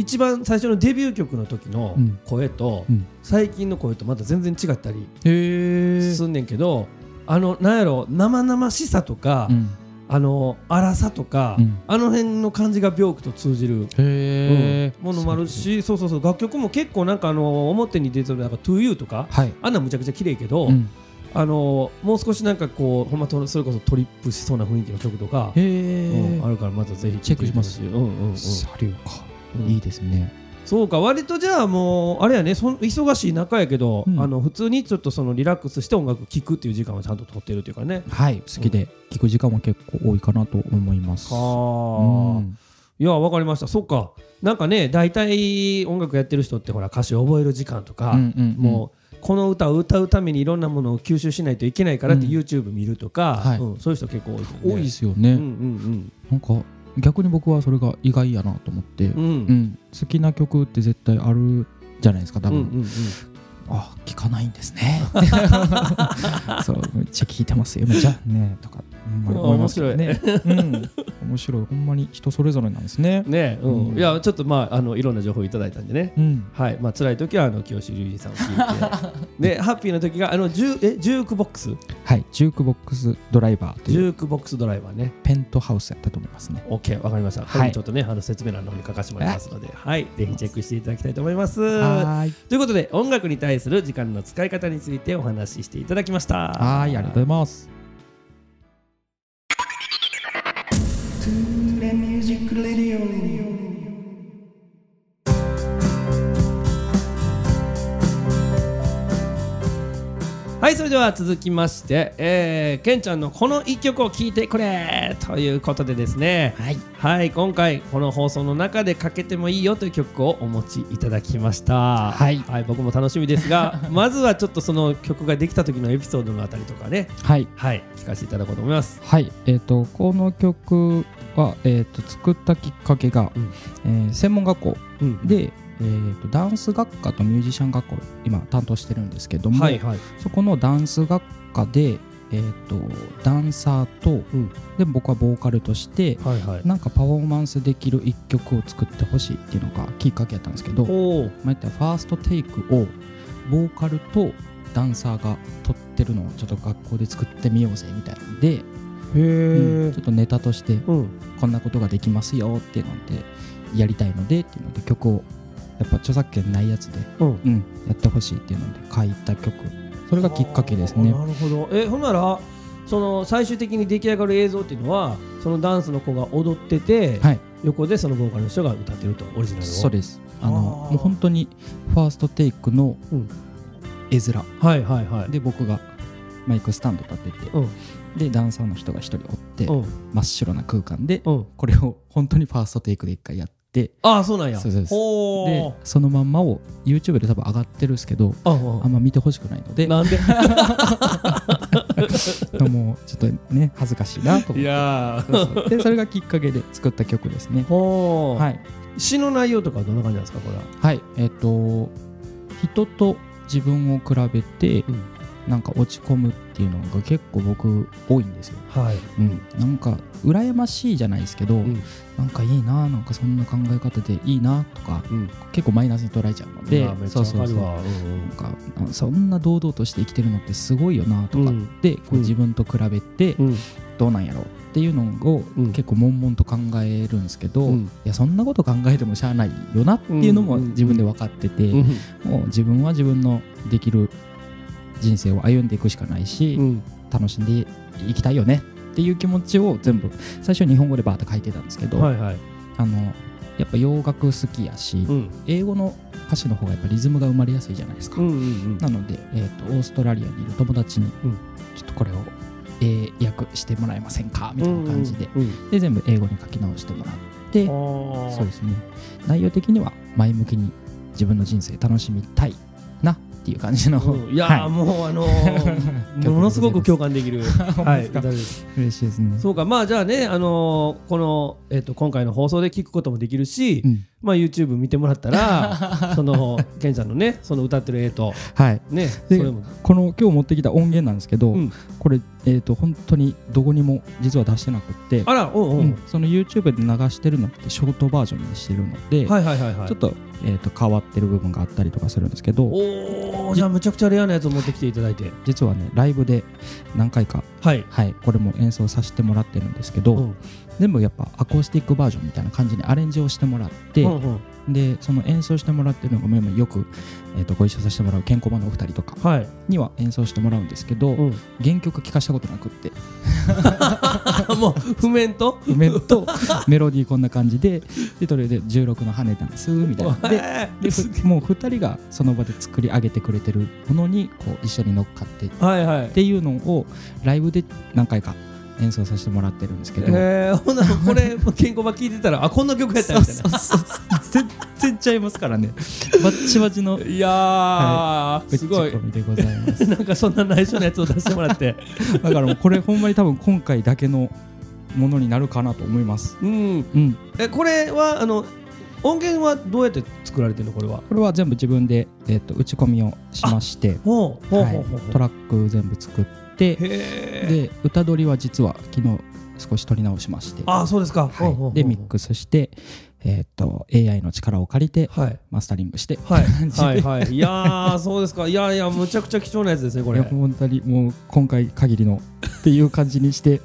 一番最初のデビュー曲の時のうん。声と、うん。最近の声とまた全然違ったりすんねんけどあのなんやろ生々しさとか、うん。あの荒さとか、うん。あの辺の感じが病気と通じる、へうんものもあるしそうそうそう。楽曲も結構なんかあの表に出てるなんか To You とかはい。あんなんむちゃくちゃ綺麗けど、うんあのもう少しなんかこうほんまとそれこそトリップしそうな雰囲気の曲とか、へうんえあるからまたぜひチェックしますよ、うんうんうん、サリューかうん。いいですね。そうか割とじゃあもうあれやねそん忙しい中やけど、うん。あの普通にちょっとそのリラックスして音楽聴くっていう時間をちゃんと取ってるっていうかね。はい好きで聞く時間は結構多いかなと思います。はあ、うん。いやわかりました。そっか。なんかね大体音楽やってる人ってほら歌詞を覚える時間とか、うんうんうん。もうこの歌を歌うためにいろんなものを吸収しないといけないからってうん。YouTube 見るとか、はい。うんそういう人結構多いですよね。多いですよね、うんうんなんか逆に僕はそれが意外やなと思って、うんうん。うん。好きな曲って絶対あるじゃないですか多分、うんうんうん。あ聞かないんですね。そうめっちゃ聞いてますよ。めっちゃねとかほん。まに思いね。うん。面白い。ほんまに人それぞれなんですね。ねうん。うん。いやちょっとまああのいろんな情報いただいたんでね。うん。はい。まあ辛い時はあの清志隆二さんを聞いて。でハッピーな時があのジュえジュークボックス？はい。ジュークボックスドライバーとジいう。ュークボックスドライバーね。ペントハウスやったと思いますね。OK わかりました、はい。ちょっとねあの説明欄の方に書かせてもらいますので。はい。ぜひチェックしていただきたいと思います。はーい。ということで音楽に対する時間の使い方についてお話ししていただきました。はーいありがとうございます to the music lady はいそれでは続きまして、えー、ケンちゃんのこの一曲を聴いてくれということでですね。はい。はい今回この放送の中でかけてもいいよという曲をお持ちいただきました。はい。僕も楽しみですが まずはちょっとその曲ができた時のエピソードのあたりとかね。はい。はい聞かせていただこうと思います。はいえっ、とこの曲は、えー、と作ったきっかけが、うん。えー専門学校うん。で、えー、とダンス学科とミュージシャン学校今担当してるんですけども、はいはい。そこのダンス学科で、えー、とダンサーと、ん。で僕はボーカルとしてはいはい。なんかパフォーマンスできる一曲を作ってほしいっていうのがきっかけやったんですけど、まあ、言ったらファーストテイクをボーカルとダンサーが撮ってるのをちょっと学校で作ってみようぜみたいなんで、うんちょっとネタとしてうん。こんなことができますよっていうのでやりたいのでっていうので曲をやっぱ著作権ないやつで、うん。うん、やってほしいっていうので書いた曲。それがきっかけですね。なるほど。えほんならその最終的に出来上がる映像っていうのはそのダンスの子が踊ってて、はい。横でそのボーカルの人が歌ってるとオリジナルを。そうです。あのもう本当にファーストテイクのうん。絵面。はいはいはい。で僕がマイクスタンド立てて、うん。でダンサーの人が一人おって、うん。真っ白な空間で、うん。これを本当にファーストテイクで一回やってああそうなんや。そうです。ほでーそのまんまを YouTube で多分上がってるんですけどあんま見てほしくないので。なんで？もうちょっとね恥ずかしいなと思って。でそれがきっかけで作った曲ですね。はい。詩の内容とかはどんな感じなんですかこれは？はい。えっ、と人と自分を比べて、うんなんか落ち込むっていうのが結構僕多いんですよ、はい。うん、なんか羨ましいじゃないですけど、ん。なんかいいななんかそんな考え方でいいなとかうん。結構マイナスに捉えちゃうのでいやめっちゃわかるわ。なんかあそんな堂々として生きてるのってすごいよなとかうん。で、こううん自分と比べてうん。どうなんやろうっていうのをうん。結構悶々と考えるんですけど、いうん。やそんなこと考えてもしゃあないよなっていうのもうん。自分で分かってて、うん。もう自分は自分のできる人生を歩んでいくしかないし、うん。楽しんでいきたいよねっていう気持ちを全部最初日本語でバーって書いてたんですけど、はいはい。あのやっぱ洋楽好きやし、うん。英語の歌詞の方がやっぱリズムが生まれやすいじゃないですか、うんうんなので、えー、とオーストラリアにいる友達に、うん。ちょっとこれを英訳してもらえませんかみたいな感じで,、うんうんで全部英語に書き直してもらってそうですね。内容的には前向きに自分の人生楽しみたいなっていう感じの、うん。い。やー、はもうあのー ものすごく共感できる。はい嬉しいですね。そうか。まあじゃあねあのーこのえっと今回の放送で聞くこともできるし、うん。まあ YouTube 見てもらったら そのケンちゃんのねその歌ってる絵とはい。ねこの今日持ってきた音源なんですけど、うん。これ、えー、と本当にどこにも実は出してなくってあらうんうん、うん。その YouTube で流してるのってショートバージョンにしてるので、はいはいはいはい。ちょっとえー、と変わってる部分があったりとかするんですけどおおじゃあむちゃくちゃレアなやつを持ってきていただいて。実はねライブで何回か、はい。はい、これも演奏させてもらってるんですけど、うん。全部やっぱアコースティックバージョンみたいな感じにアレンジをしてもらって、うんうんでその演奏してもらってるのが今よく、えー、とご一緒させてもらう健康版のお二人とかはい、には演奏してもらうんですけど、うん、原曲聴かしたことなくって。もう譜面と？譜面とメロディーこんな感じででそれで16の羽ダンスみたいな。ででふもう2人がその場で作り上げてくれてるものにこう一緒に乗っかってっていうのをライブで何回か演奏させてもらってるんですけど、えー、ほんならこれ健康版聞いてたらあこんな曲やったみたいそうそうそう。全然ちゃいますからね。バッチバチの。ないやー、ぶっちすごいでございます。なんかそんな内緒のやつを出してもらって。だからもうこれほんまに多分今回だけのものになるかなと思います。うん。うん。えこれはあの音源はどうやって作られてるの？これは。これは全部自分で、えー、と打ち込みをしまして。はい。トラック全部作ってで歌取りは実は昨日少し撮り直しまして、あそうですか、でミックスして、えー、と AI の力を借りてはい。マスタリングして、はい。はいはい。いやーそうですか。いやいやむちゃくちゃ貴重なやつですねこれ。本当にもう今回限りのっていう感じにして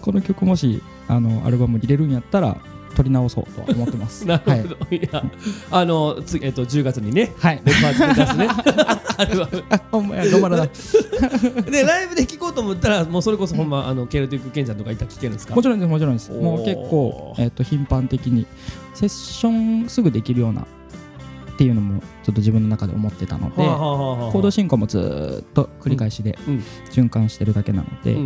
この曲もしあのアルバムに入れるんやったら撮り直そうとは思ってます。なるほど、い、やあのつえっと10月にねはい、レパート出すね。ほんまや頑張らな。でライブで聴こうと思ったらもうそれこそほんまあのケルティックケンちゃんとかいったら聴けるんですか？もちろんですもちろんです。もう結構、えー、と頻繁的にセッションすぐできるようなっていうのもちょっと自分の中で思ってたので、はあはあはあはあ。コード進行もずーっと繰り返しでうん循環してるだけなので、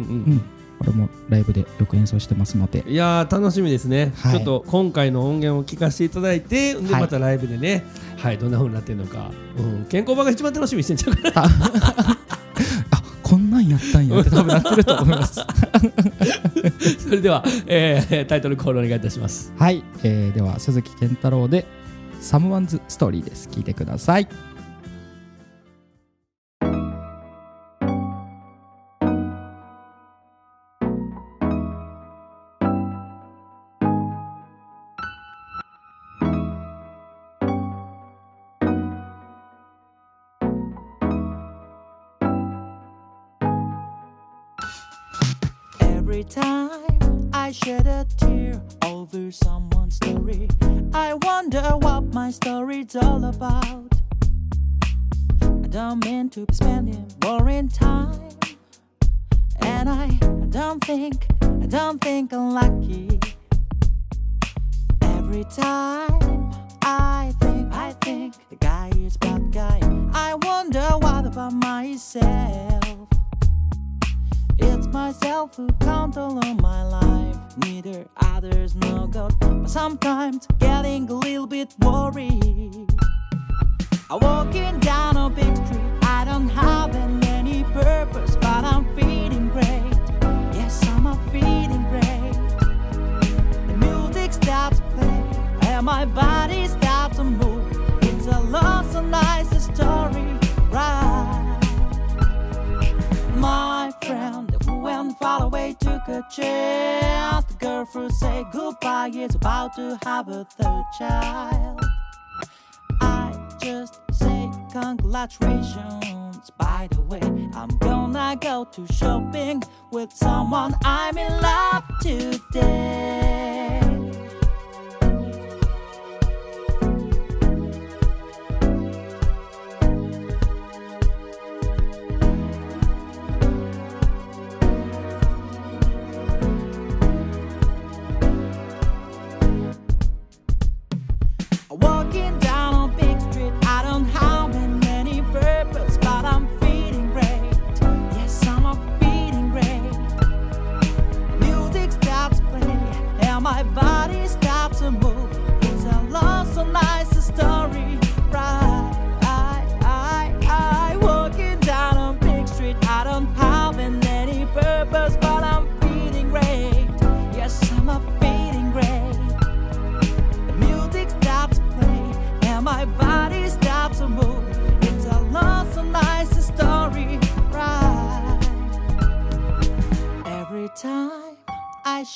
これもライブでよく演奏してますので。いやー楽しみですね、はい。ちょっと今回の音源を聞かせていただいてではい。またライブでねはいどんな風になってるのか、うん、健康版が一番楽しみにしてんちゃうかな。ああこんなんやったんやって多分なってると思います。それでは、えータイトルコールお願いいたします。はい、えーでは鈴木健太郎で「Someone's Story」です。聞いてください Every time I shed a tear over someone's story, I wonder what my story's all about. I don't mean to be spending boring time, and I, don't think, I don't think I'm lucky. Every time I think, I think the guy is bad guy. I wonder what about myself. Myself who can't alone my life. Neither others no God, but sometimes getting a little bit worried. I'm walking down a big street. I don't have any purpose, but I'm feeling great. Yes, I'm feeling great. The music starts playing, and my body starts to move. It's a lost and nice far away, took a chance. The girl who say goodbye is about to have a third child. I just say congratulations. By the way, I'm gonna go to shopping with someone I'm in love today.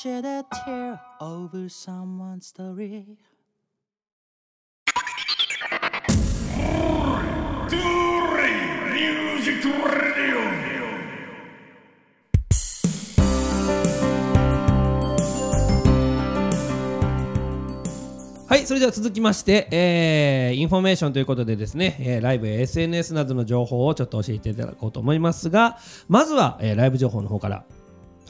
shed a tear over someone's story. はい、それでは続きまして、えー、インフォメーションということでですね、えー、ライブや SNS などの情報をちょっと教えていただこうと思いますが、まずは、えー、ライブ情報の方から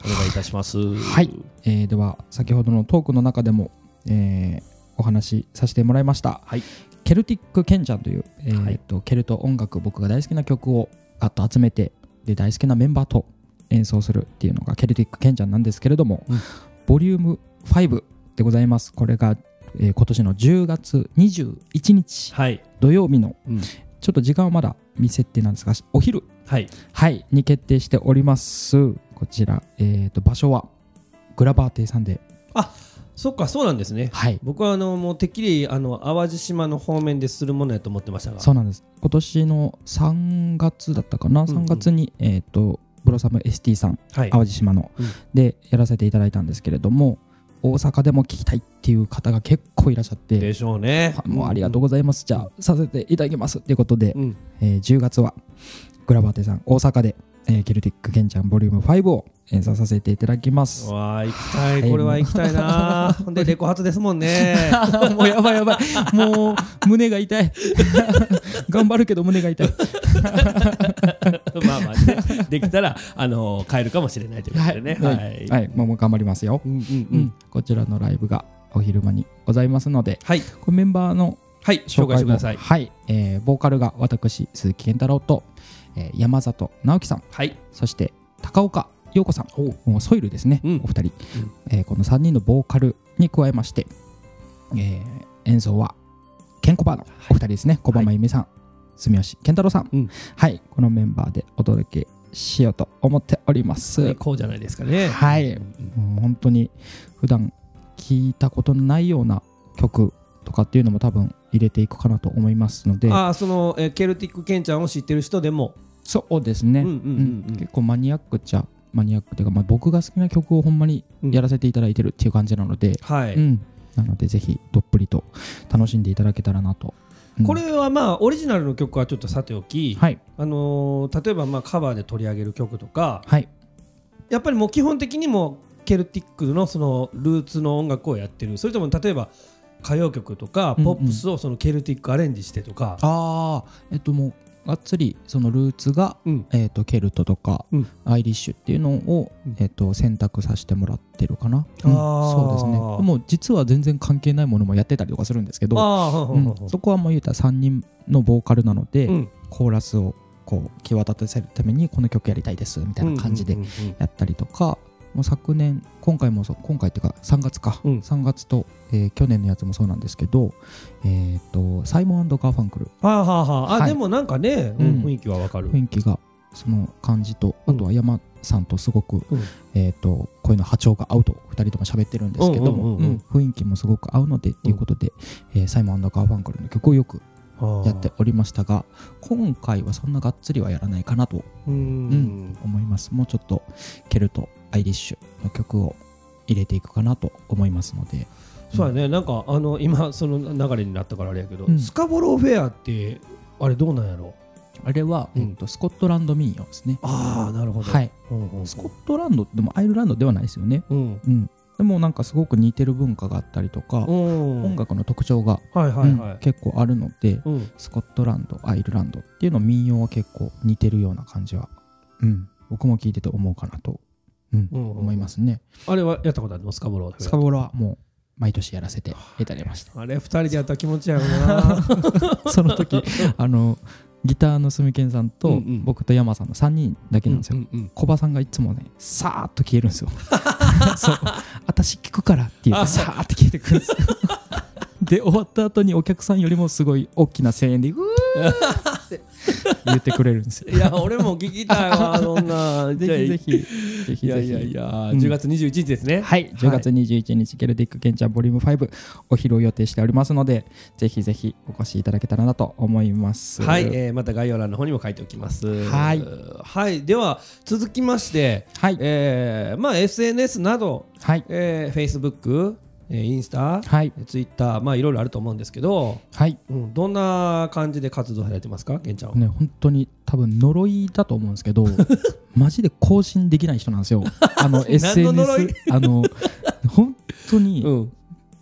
お願いいたします。はい、えーでは先ほどのトークの中でも、えーお話しさせてもらいました、はい。ケルティック・ケンちゃんという、えーはい。とケルト音楽僕が大好きな曲をガッと集めてで大好きなメンバーと演奏するっていうのがケルティック・ケンちゃんなんですけれども、うん。ボリューム5でございます。これが、えー今年の10月21日はい。土曜日の、うん。ちょっと時間はまだ未設定なんですがお昼。はい。はい、に決定しております。こちら、えー、と場所はグラバー亭さんで、そっかそうなんですね。はい、僕はあのもうてっきりあの淡路島の方面でするものやと思ってましたが。そうなんです。今年の3月だったかな、うんうん。3月に、えー、とブロサム ST さん、はい。淡路島の、うん。でやらせていただいたんですけれども、大阪でも聞きたいっていう方が結構いらっしゃって、でしょうね。はもうありがとうございます。じゃあ、させていただきます。ということで、うん。えー10月はグラバー亭さん、大阪で、えーケルティック・ケンちゃんボリューム5を演奏させていただきます。わあ行きたい。はい。これは行きたいな。でレコ発ですもんね。もうやばいやばい。もう胸が痛い。頑張るけど胸が痛い。まあまあね。できたらあの変えるかもしれないということでね。はい、はい、もうもう頑張りますよ。うんうんううん。ん、こちらのライブがお昼間にございますので、はい。これメンバーのはい。紹介してください。もはい、えーボーカルが私鈴木健太郎と、えー山里直樹さん、はい。そして高岡陽子さん、ソイルですね、うん。お二人、えーこの3人のボーカルに加えまして、えー演奏はケンコバのお二人ですね、小浜由美さん、住吉健太郎さん、うん。はい、このメンバーでお届けしようと思っております。最高じゃないですかね。はい、もう本当に普段聞いたことのないような曲とかっていうのも多分入れていくかなと思いますので。ああそのえーケルティックケンちゃんを知ってる人でもそうですね、うんうんうんうん。結構マニアックっちゃマニアックっていうか、まあ、僕が好きな曲をほんまにやらせていただいてるっていう感じなので、はい。うん。なのでぜひどっぷりと楽しんでいただけたらなと、うんこれはまあオリジナルの曲はちょっとさておきはい。あのー例えばまあカバーで取り上げる曲とかはい。やっぱりもう基本的にもケルティックのそのルーツの音楽をやってる。それとも例えば歌謡曲とかうんうん。ポップスをそのケルティックアレンジしてとか、ああえっともうがっつりそのルーツが、うん。えっとケルトとか、うん。アイリッシュっていうのを、うん。えっと選択させてもらってるかな、あー。そうですね。もう実は全然関係ないものもやってたりとかするんですけど、そこはもう言うたら3人のボーカルなので、うん。コーラスをこう際立たせるためにこの曲やりたいですみたいな感じでうんうんうん。やったりとか、もう昨年今回もそう今回っていうか3月か、うん。3月と、えー去年のやつもそうなんですけど、えー、とサイモンガーファンクル。はあはあはあ、あはい。でもなんかね、うん。うん雰囲気はわかる、雰囲気がその感じとあとは山さんとすごく、うん。えー、と声の波長が合うと2人とも喋ってるんですけどもうんうんうんうん。うん雰囲気もすごく合うのでっていうことで、えーサイモンガーファンクルの曲をよくはあやっておりましたが今回はそんながっつりはやらないかなとうーん。うん思います。もうちょっとケルトアイリッシュの曲を入れていくかなと思いますので。そうやね。なんかあの今その流れになったからあれやけど、うん。スカボローフェアってあれどうなんやろ？あれは、うん。えっと、スコットランド民謡ですね。ああなるほど。はい。うんうんスコットランドでもアイルランドではないですよね。うん。うん。でもなんかすごく似てる文化があったりとか、うん。音楽の特徴が、はいはいはい。うん結構あるので、うん。スコットランドアイルランドっていうの民謡は結構似てるような感じは、うん、僕も聞いてて思うかなと、うんうん思いますね。あれはやったことあるのスカボローフェアスカボロはもう毎年やらせていただきました。あれ二人でやったら気持ちやろな。その時あのギターのすみけんさんと、僕と山さんの3人だけなんですよ、うんうん小葉さんがいつもねさーっと消えるんですよ。そう。私聞くからって言ってさーって消えてくるんですよ。で終わった後にお客さんよりもすごい大きな声援でうーって言ってくれるんですよ。いや俺も聞きたいわ そんな。ぜひぜひ。ぜひいやぜひ。いやいや、うん10月21日ですね。はい。10月21日、ケルティックケンチャーボリューム5お披露予定しておりますのでぜひぜひお越しいただけたらなと思います。はい、えーまた概要欄の方にも書いておきます。はい。はい。では続きまして、はい。えーまあ SNS など、はい。えー、Facebook、えーインスタ、はい。ツイッターまあいろいろあると思うんですけど、はい。うん、どんな感じで活動されてますか？ケンちゃんは、ね本当に多分呪いだと思うんですけど マジで更新できない人なんですよ。あの SNS あの本当に、うん。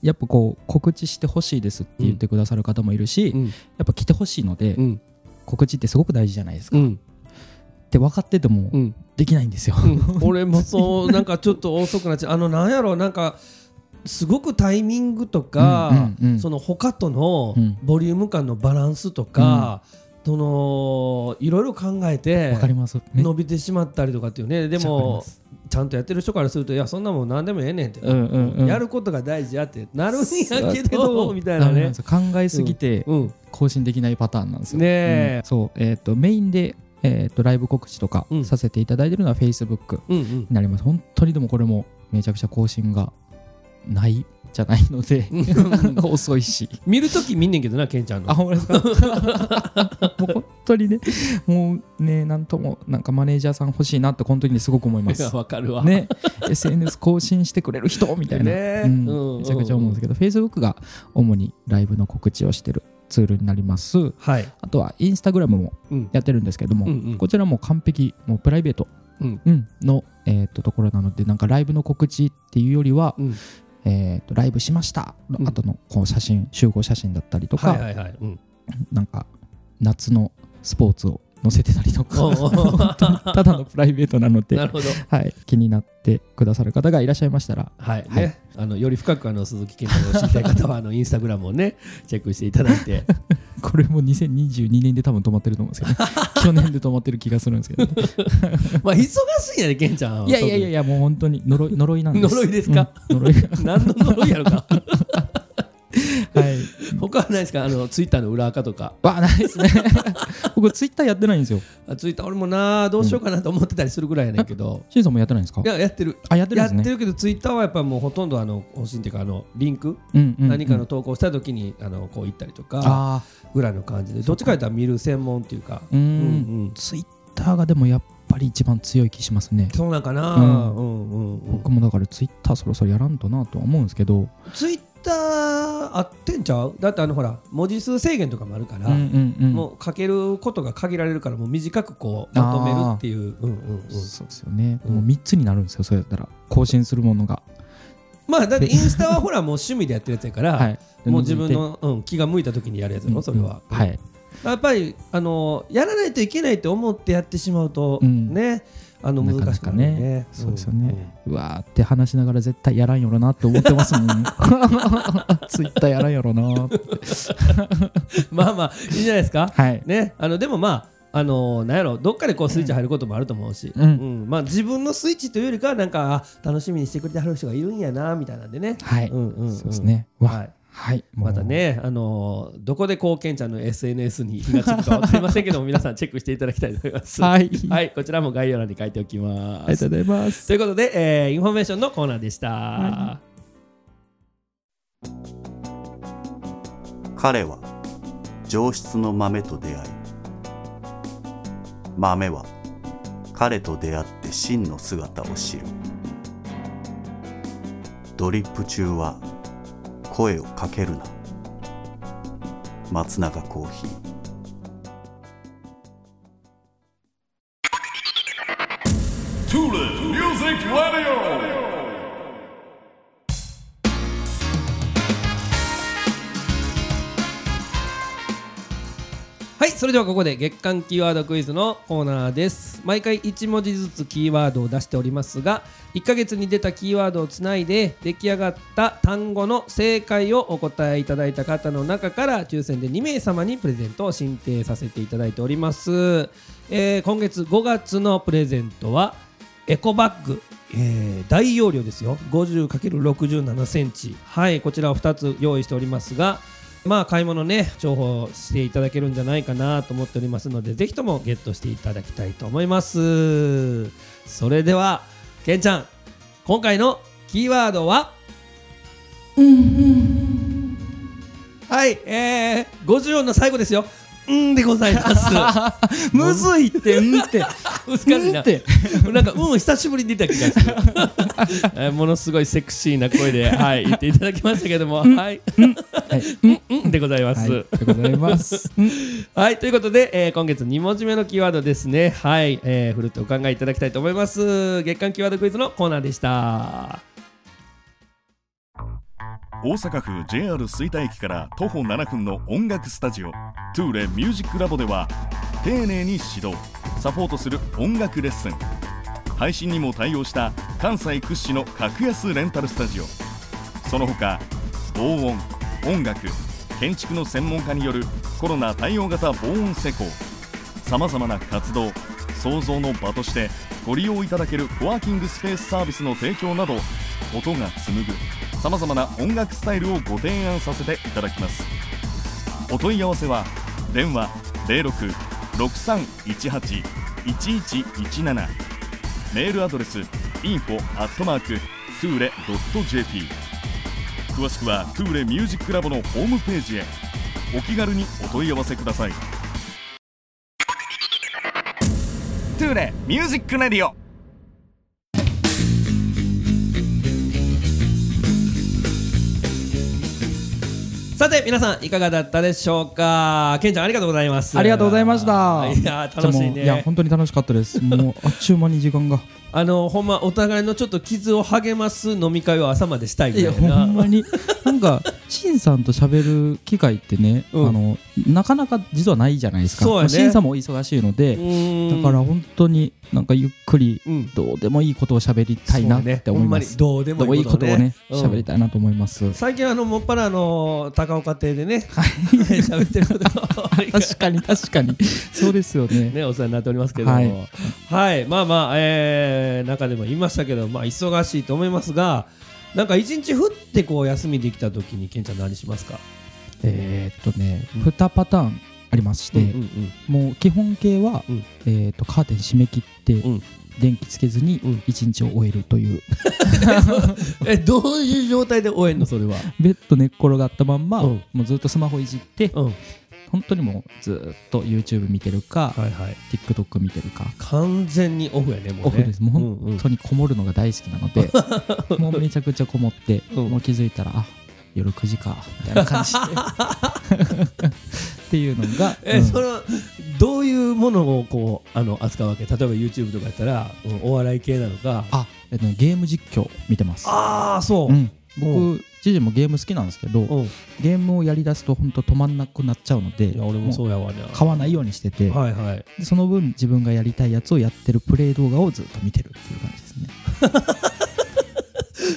やっぱこう告知してほしいですって言ってくださる方もいるし、うん。やっぱ来てほしいので、うん。告知ってすごく大事じゃないですか、っうん。て分かっててもうん。できないんですよ、うん。俺もそうなんかちょっと遅くなっちゃう。あのなんやろなんかすごくタイミングとか、うんうんうん。その他とのうん。ボリューム感のバランスとか、そのいろいろ考えて伸びてしまったりとかっていうね。でもちゃんとやってる人からするといやそんなもん何でもええねんって、うんうんうん。やることが大事やって。なるんやけだどみたいなね。考えすぎてうん。更新できないパターンなんですよ、ねえ。うん。そう。えっ、とメインで、えー、とライブ告知とかうん。させていただいてるのは Facebook うんうん。になります。本当にでもこれもめちゃくちゃ更新がないじゃないので遅いし。見るとき見んねんけどなケンちゃんの。あほんまですか？もう本当にねもうねなんともなんかマネージャーさん欲しいなって本当にねすごく思います。わかるわ、ね SNS 更新してくれる人みたいな、ねうん。うんめちゃくちゃ思うんですけど Facebook が主にライブの告知をしてるツールになります。はい、あとはインスタグラムもうん。やってるんですけども、うんうん。こちらも完璧もうプライベート、の、えー、とところなのでなんかライブの告知っていうよりは、うんえー、とライブしました。の後のこう写真、集合写真だったりとか、なんか夏のスポーツを載せてたりとか ただのプライベートなのではい、気になってくださる方がいらっしゃいましたらはい、はい。ね、あのより深くあの鈴木健太郎を知りたい方はあのインスタグラムをねチェックしていただいて。これも2022年で多分止まってると思うんですけど、ね、去年で止まってる気がするんですけど、ね、まあ忙しいんやでケンちゃんは。いやいやいやもう本当に呪い呪いなんです。呪いですか、うん呪い。が 何の呪いやろか。はい他はないですか？あのツイッターの裏垢とか。わないですね。僕ツイッターやってないんですよ。あツイッター俺もなどうしようかなと思ってたりするぐらいやねんけど、シンさんもやってないんですか？いややってる。あやってるんですね。やってるけどツイッターはやっぱもうほとんどあの欲しいっていうかあのリンク、うんうんうん。何かの投稿した時にあのこう行ったりとかあぐらいの感じで。どっちかというと見る専門っていうか。ーううんうん。ツイッターがでもやっぱり一番強い気しますね。そうなんかな、うん。うんうんうん。僕もだからツイッターそろそろやらんとなとは思うんですけど。ツイッターあってんちゃう？だってあのほら文字数制限とかもあるから、うんうんうん。もう書けることが限られるからもう短くこうまとめるっていう。うんうんうん。そうですよね、うん。もう3つになるんですよそうやったら。更新するものが。まあだってインスタはほらもう趣味でやってるやつやから、はい。もう自分の、うん、気が向いた時にやるやつやろ、それは、うん。は。い。やっぱりあのやらないといけないと思ってやってしまうと、うん。ねあの難しかねね。そう。ですよね、うわーって話しながら絶対やらんやろなって思ってますもん。ツイッターやらんやろなうん まあまあいいんじゃないですか。はい。ね。あのでもまああのなんやろどっかでこうスイッチ入ることもあると思うし、うん。まあ、自分のスイッチというよりかはなんかあ楽しみにしてくれてはる人がいるんやなみたいなんでね、はい、うんうんうん。そうですね。わ。はいはいまたね、あのーどこでこうケンちゃんの SNS に火がつくか分かりませんけども 皆さんチェックしていただきたいと思います。はいはい、こちらも概要欄に書いておきます。ありがとうございますということで、えーインフォメーションのコーナーでした。彼は上質の豆と出会い豆は彼と出会って真の姿を知るドリップ中は声をかけるな。松永コーヒー。トゥーレれではここで月間キーワードクイズのコーナーです。毎回1文字ずつキーワードを出しておりますが、1ヶ月に出たキーワードをつないで出来上がった単語の正解をお答えいただいた方の中から抽選で2名様にプレゼントを申請させていただいております。えー今月5月のプレゼントはエコバッグ、えー大容量ですよ 50×67 センチはいこちらを2つ用意しておりますがまあ買い物ね重宝していただけるんじゃないかなと思っておりますのでぜひともゲットしていただきたいと思います。それではけんちゃん今回のキーワードは？はいえー、50音の最後ですよ。うんでございます むずいってうんって難しいなってなんかうん久しぶりに出た気がする えーものすごいセクシーな声で、はい、言っていただきましたけども、はい、はいうんでございます。はい、ありがとうございます。はい、ということで、えー今月2文字目のキーワードですね。はい、えー、ふるってお考えいただきたいと思います。月間キーワードクイズのコーナーでした。大阪府 JR 吹田駅から徒歩7分の音楽スタジオトゥーレミュージックラボでは丁寧に指導サポートする音楽レッスン。配信にも対応した関西屈指の格安レンタルスタジオ。その他防音音楽建築の専門家によるコロナ対応型防音施工。さまざまな活動創造の場としてご利用いただけるコワーキングスペースサービスの提供など音が紡ぐ。さまざまな音楽スタイルをご提案させていただきます。お問い合わせは電話0663181117メールアドレス info アットマークトゥーレ .jp 詳しくはトゥーレミュージックラボのホームページへ。お気軽にお問い合わせください。トゥーレミュージックレディオ。さて皆さんいかがだったでしょうか？けんちゃんありがとうございます。ありがとうございました。いやー楽しいじゃあもういやね本当に楽しかったです。もう あっちゅう間に時間が。あのほんまお互いのちょっと傷を励ます飲み会を朝までしたいいやほぐらいな。んまに。なんかしんさんと喋る機会ってね、うん。あのなかなか実はないじゃないですか。そうやね。まあしんさんもお忙しいのでだから本当になんかゆっくりうん。どうでもいいことを喋りたいなって思います、そうねほんどうでもいいことをねうん。喋りたいなと思います、最近あのもっぱらあの高岡亭でね。喋ってること。確かに確かに。そうですよね。ね、お世話になっておりますけども、ははい。い、まあまあ、えー、中でも言いましたけど、まあ、忙しいと思いますが、なんか一日降ってこう休みできたときに、ケンちゃん、何しますか、えーっとね、うん2パターンありまして、うんうんもう基本形は、うん。えーっとカーテン閉め切って、ん電気つけずにうん。一日を終えるという、えどういう状態で終えんの、それは。ベッド寝っ転がったまんま、うん。もうずっとスマホいじって、うん、本当にもうずっと YouTube 見てるか、はいはい。TikTok 見てるか。完全にオフやね、もうね。オフです。もううん本当にこもるのが大好きなので、もうめちゃくちゃこもって、うん。もう気づいたらあ夜9時かみたいな感じで。っていうのが、え、うん。それはどういうものをこうあの扱うわけ？例えば YouTube とかやったら、うんお笑い系なのか？あ、えっとね、ゲーム実況見てます。あーそう、うん、う。僕自身もゲーム好きなんですけど、う。んゲームをやりだすと本当止まんなくなっちゃうのでいや俺もそうやわね買わないようにしてて、はいはい。でその分自分がやりたいやつをやってるプレイ動画をずっと見てるっていう感じですね。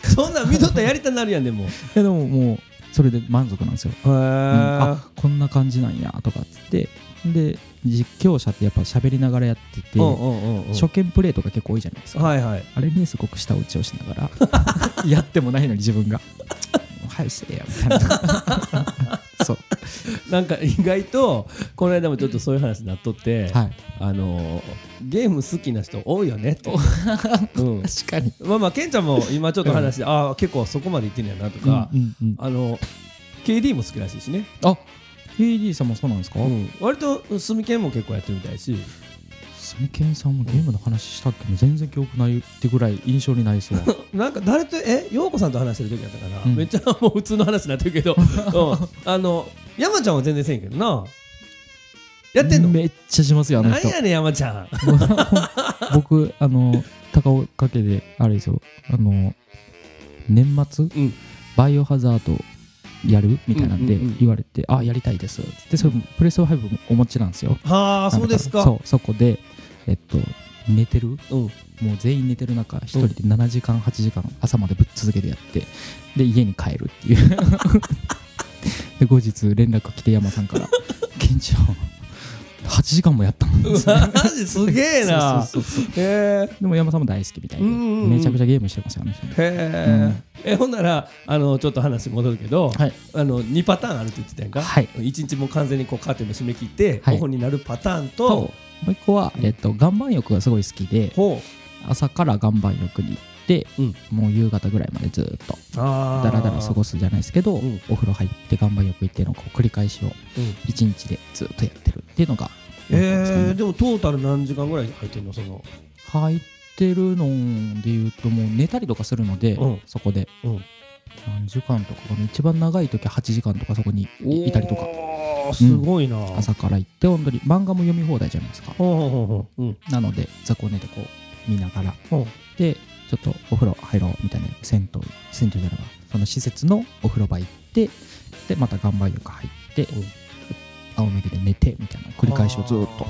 そんなん見とったらやりたなるやんでも。でももうそれで満足なんですよ、え、うん。あこんな感じなんやとかっつって。で実況者ってやっぱ喋りながらやってて、うんうんうんうん。初見プレイとか結構多いじゃないですか、はいはい。あれにすごく舌打ちをしながら やってもないのに自分が「早くせえや」みたいな。そう。なんか意外とこの間もちょっとそういう話になっとって、はい。あのーゲーム好きな人多いよねって、うん、確かに。まあまあケンちゃんも今ちょっと話して、ああ結構そこまでいってんねやなとか、うんうんうん。あの KD も好きらしいしね、あ AD さんもそうなん。ですか、うん、割とスミケンも結構やってるみたいし。スミケンさんもゲームの話したっけ？ど全然記憶ないってぐらい印象にないそう なんか誰とえ陽子さんと話してる時やったかな、うん。めっちゃもう普通の話になってるけど、うん、あの山ちゃんは全然せんけどな。やってんの？めっちゃしますよあの人。なんやねん山ちゃん。僕あの高岡家であれですよ。あの年末、うん。バイオハザードやる？みたいなんで言われて、あやりたいですでそれもプレステ5もお持ちなんですよ。はあそうですか。そうそこでえっと寝てる？うん。もう全員寝てる中一人で7時間8時間朝までぶっ続けてやってで家に帰るっていう。で後日連絡来て山さんから「現地は8時間もやったん。ですねマジすげえな。そうそうそうそう。へえでも山さんも大好きみたいでうんうんうん。めちゃくちゃゲームしてますよあの人へえ、えほんならあのちょっと話戻るけど、はい。あの2パターンあるって言ってたやんか、はい。1日もう完全にこうカーテンも閉め切って、はい。オフになるパターンとともう一個は、えっと、岩盤浴がすごい好きでほ朝から岩盤浴にうんもう夕方ぐらいまでずっとうあダラダラ過ごす、すじゃないですけど、うん。お風呂入って岩盤浴行ってのこう繰り返しをうん。一日でずっとやってるっていうのがえー、でもトータル何時間ぐらい入ってんのその？入ってるので言うともう寝たりとかするので、うん。そこで。うん。何時間とかかな？一番長い時は8時間とかそこにいいたりとか。すごいな、ほう朝から行って本当に漫画も読み放題じゃないですか。なので雑魚寝でこう見ながら。ほでちょっとお風呂入ろうみたいな銭湯銭湯じゃないわその施設のお風呂場行ってでまた岩盤浴入って、青めで寝てみたいな繰り返しをずっと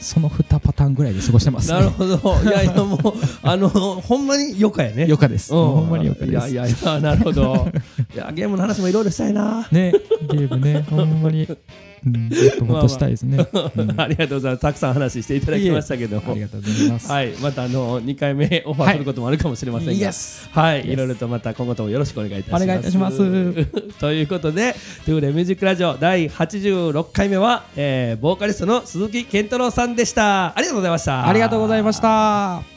その2パターンぐらいで過ごしてますね。なるほど。いやいやもうあのほんまに余暇やね余暇です。うん。ほんまに余暇です。いやいやいやなるほど。いやゲームの話もいろいろしたいな。ねゲームねほんまに、うん、もっともっとしたいですね、うん。ありがとうございます。たくさん話していただきましたけどありがとうございます、はいまたあの2回目オファーすることもあるかもしれませんが、はい、いろいろとまた今後ともよろしくお願いいたします。お願いいたします。ということで、トゥーレミュージックラジオ第86回目は、えーボーカリストの鈴木健太郎さんでした。ありがとうございました。ありがとうございました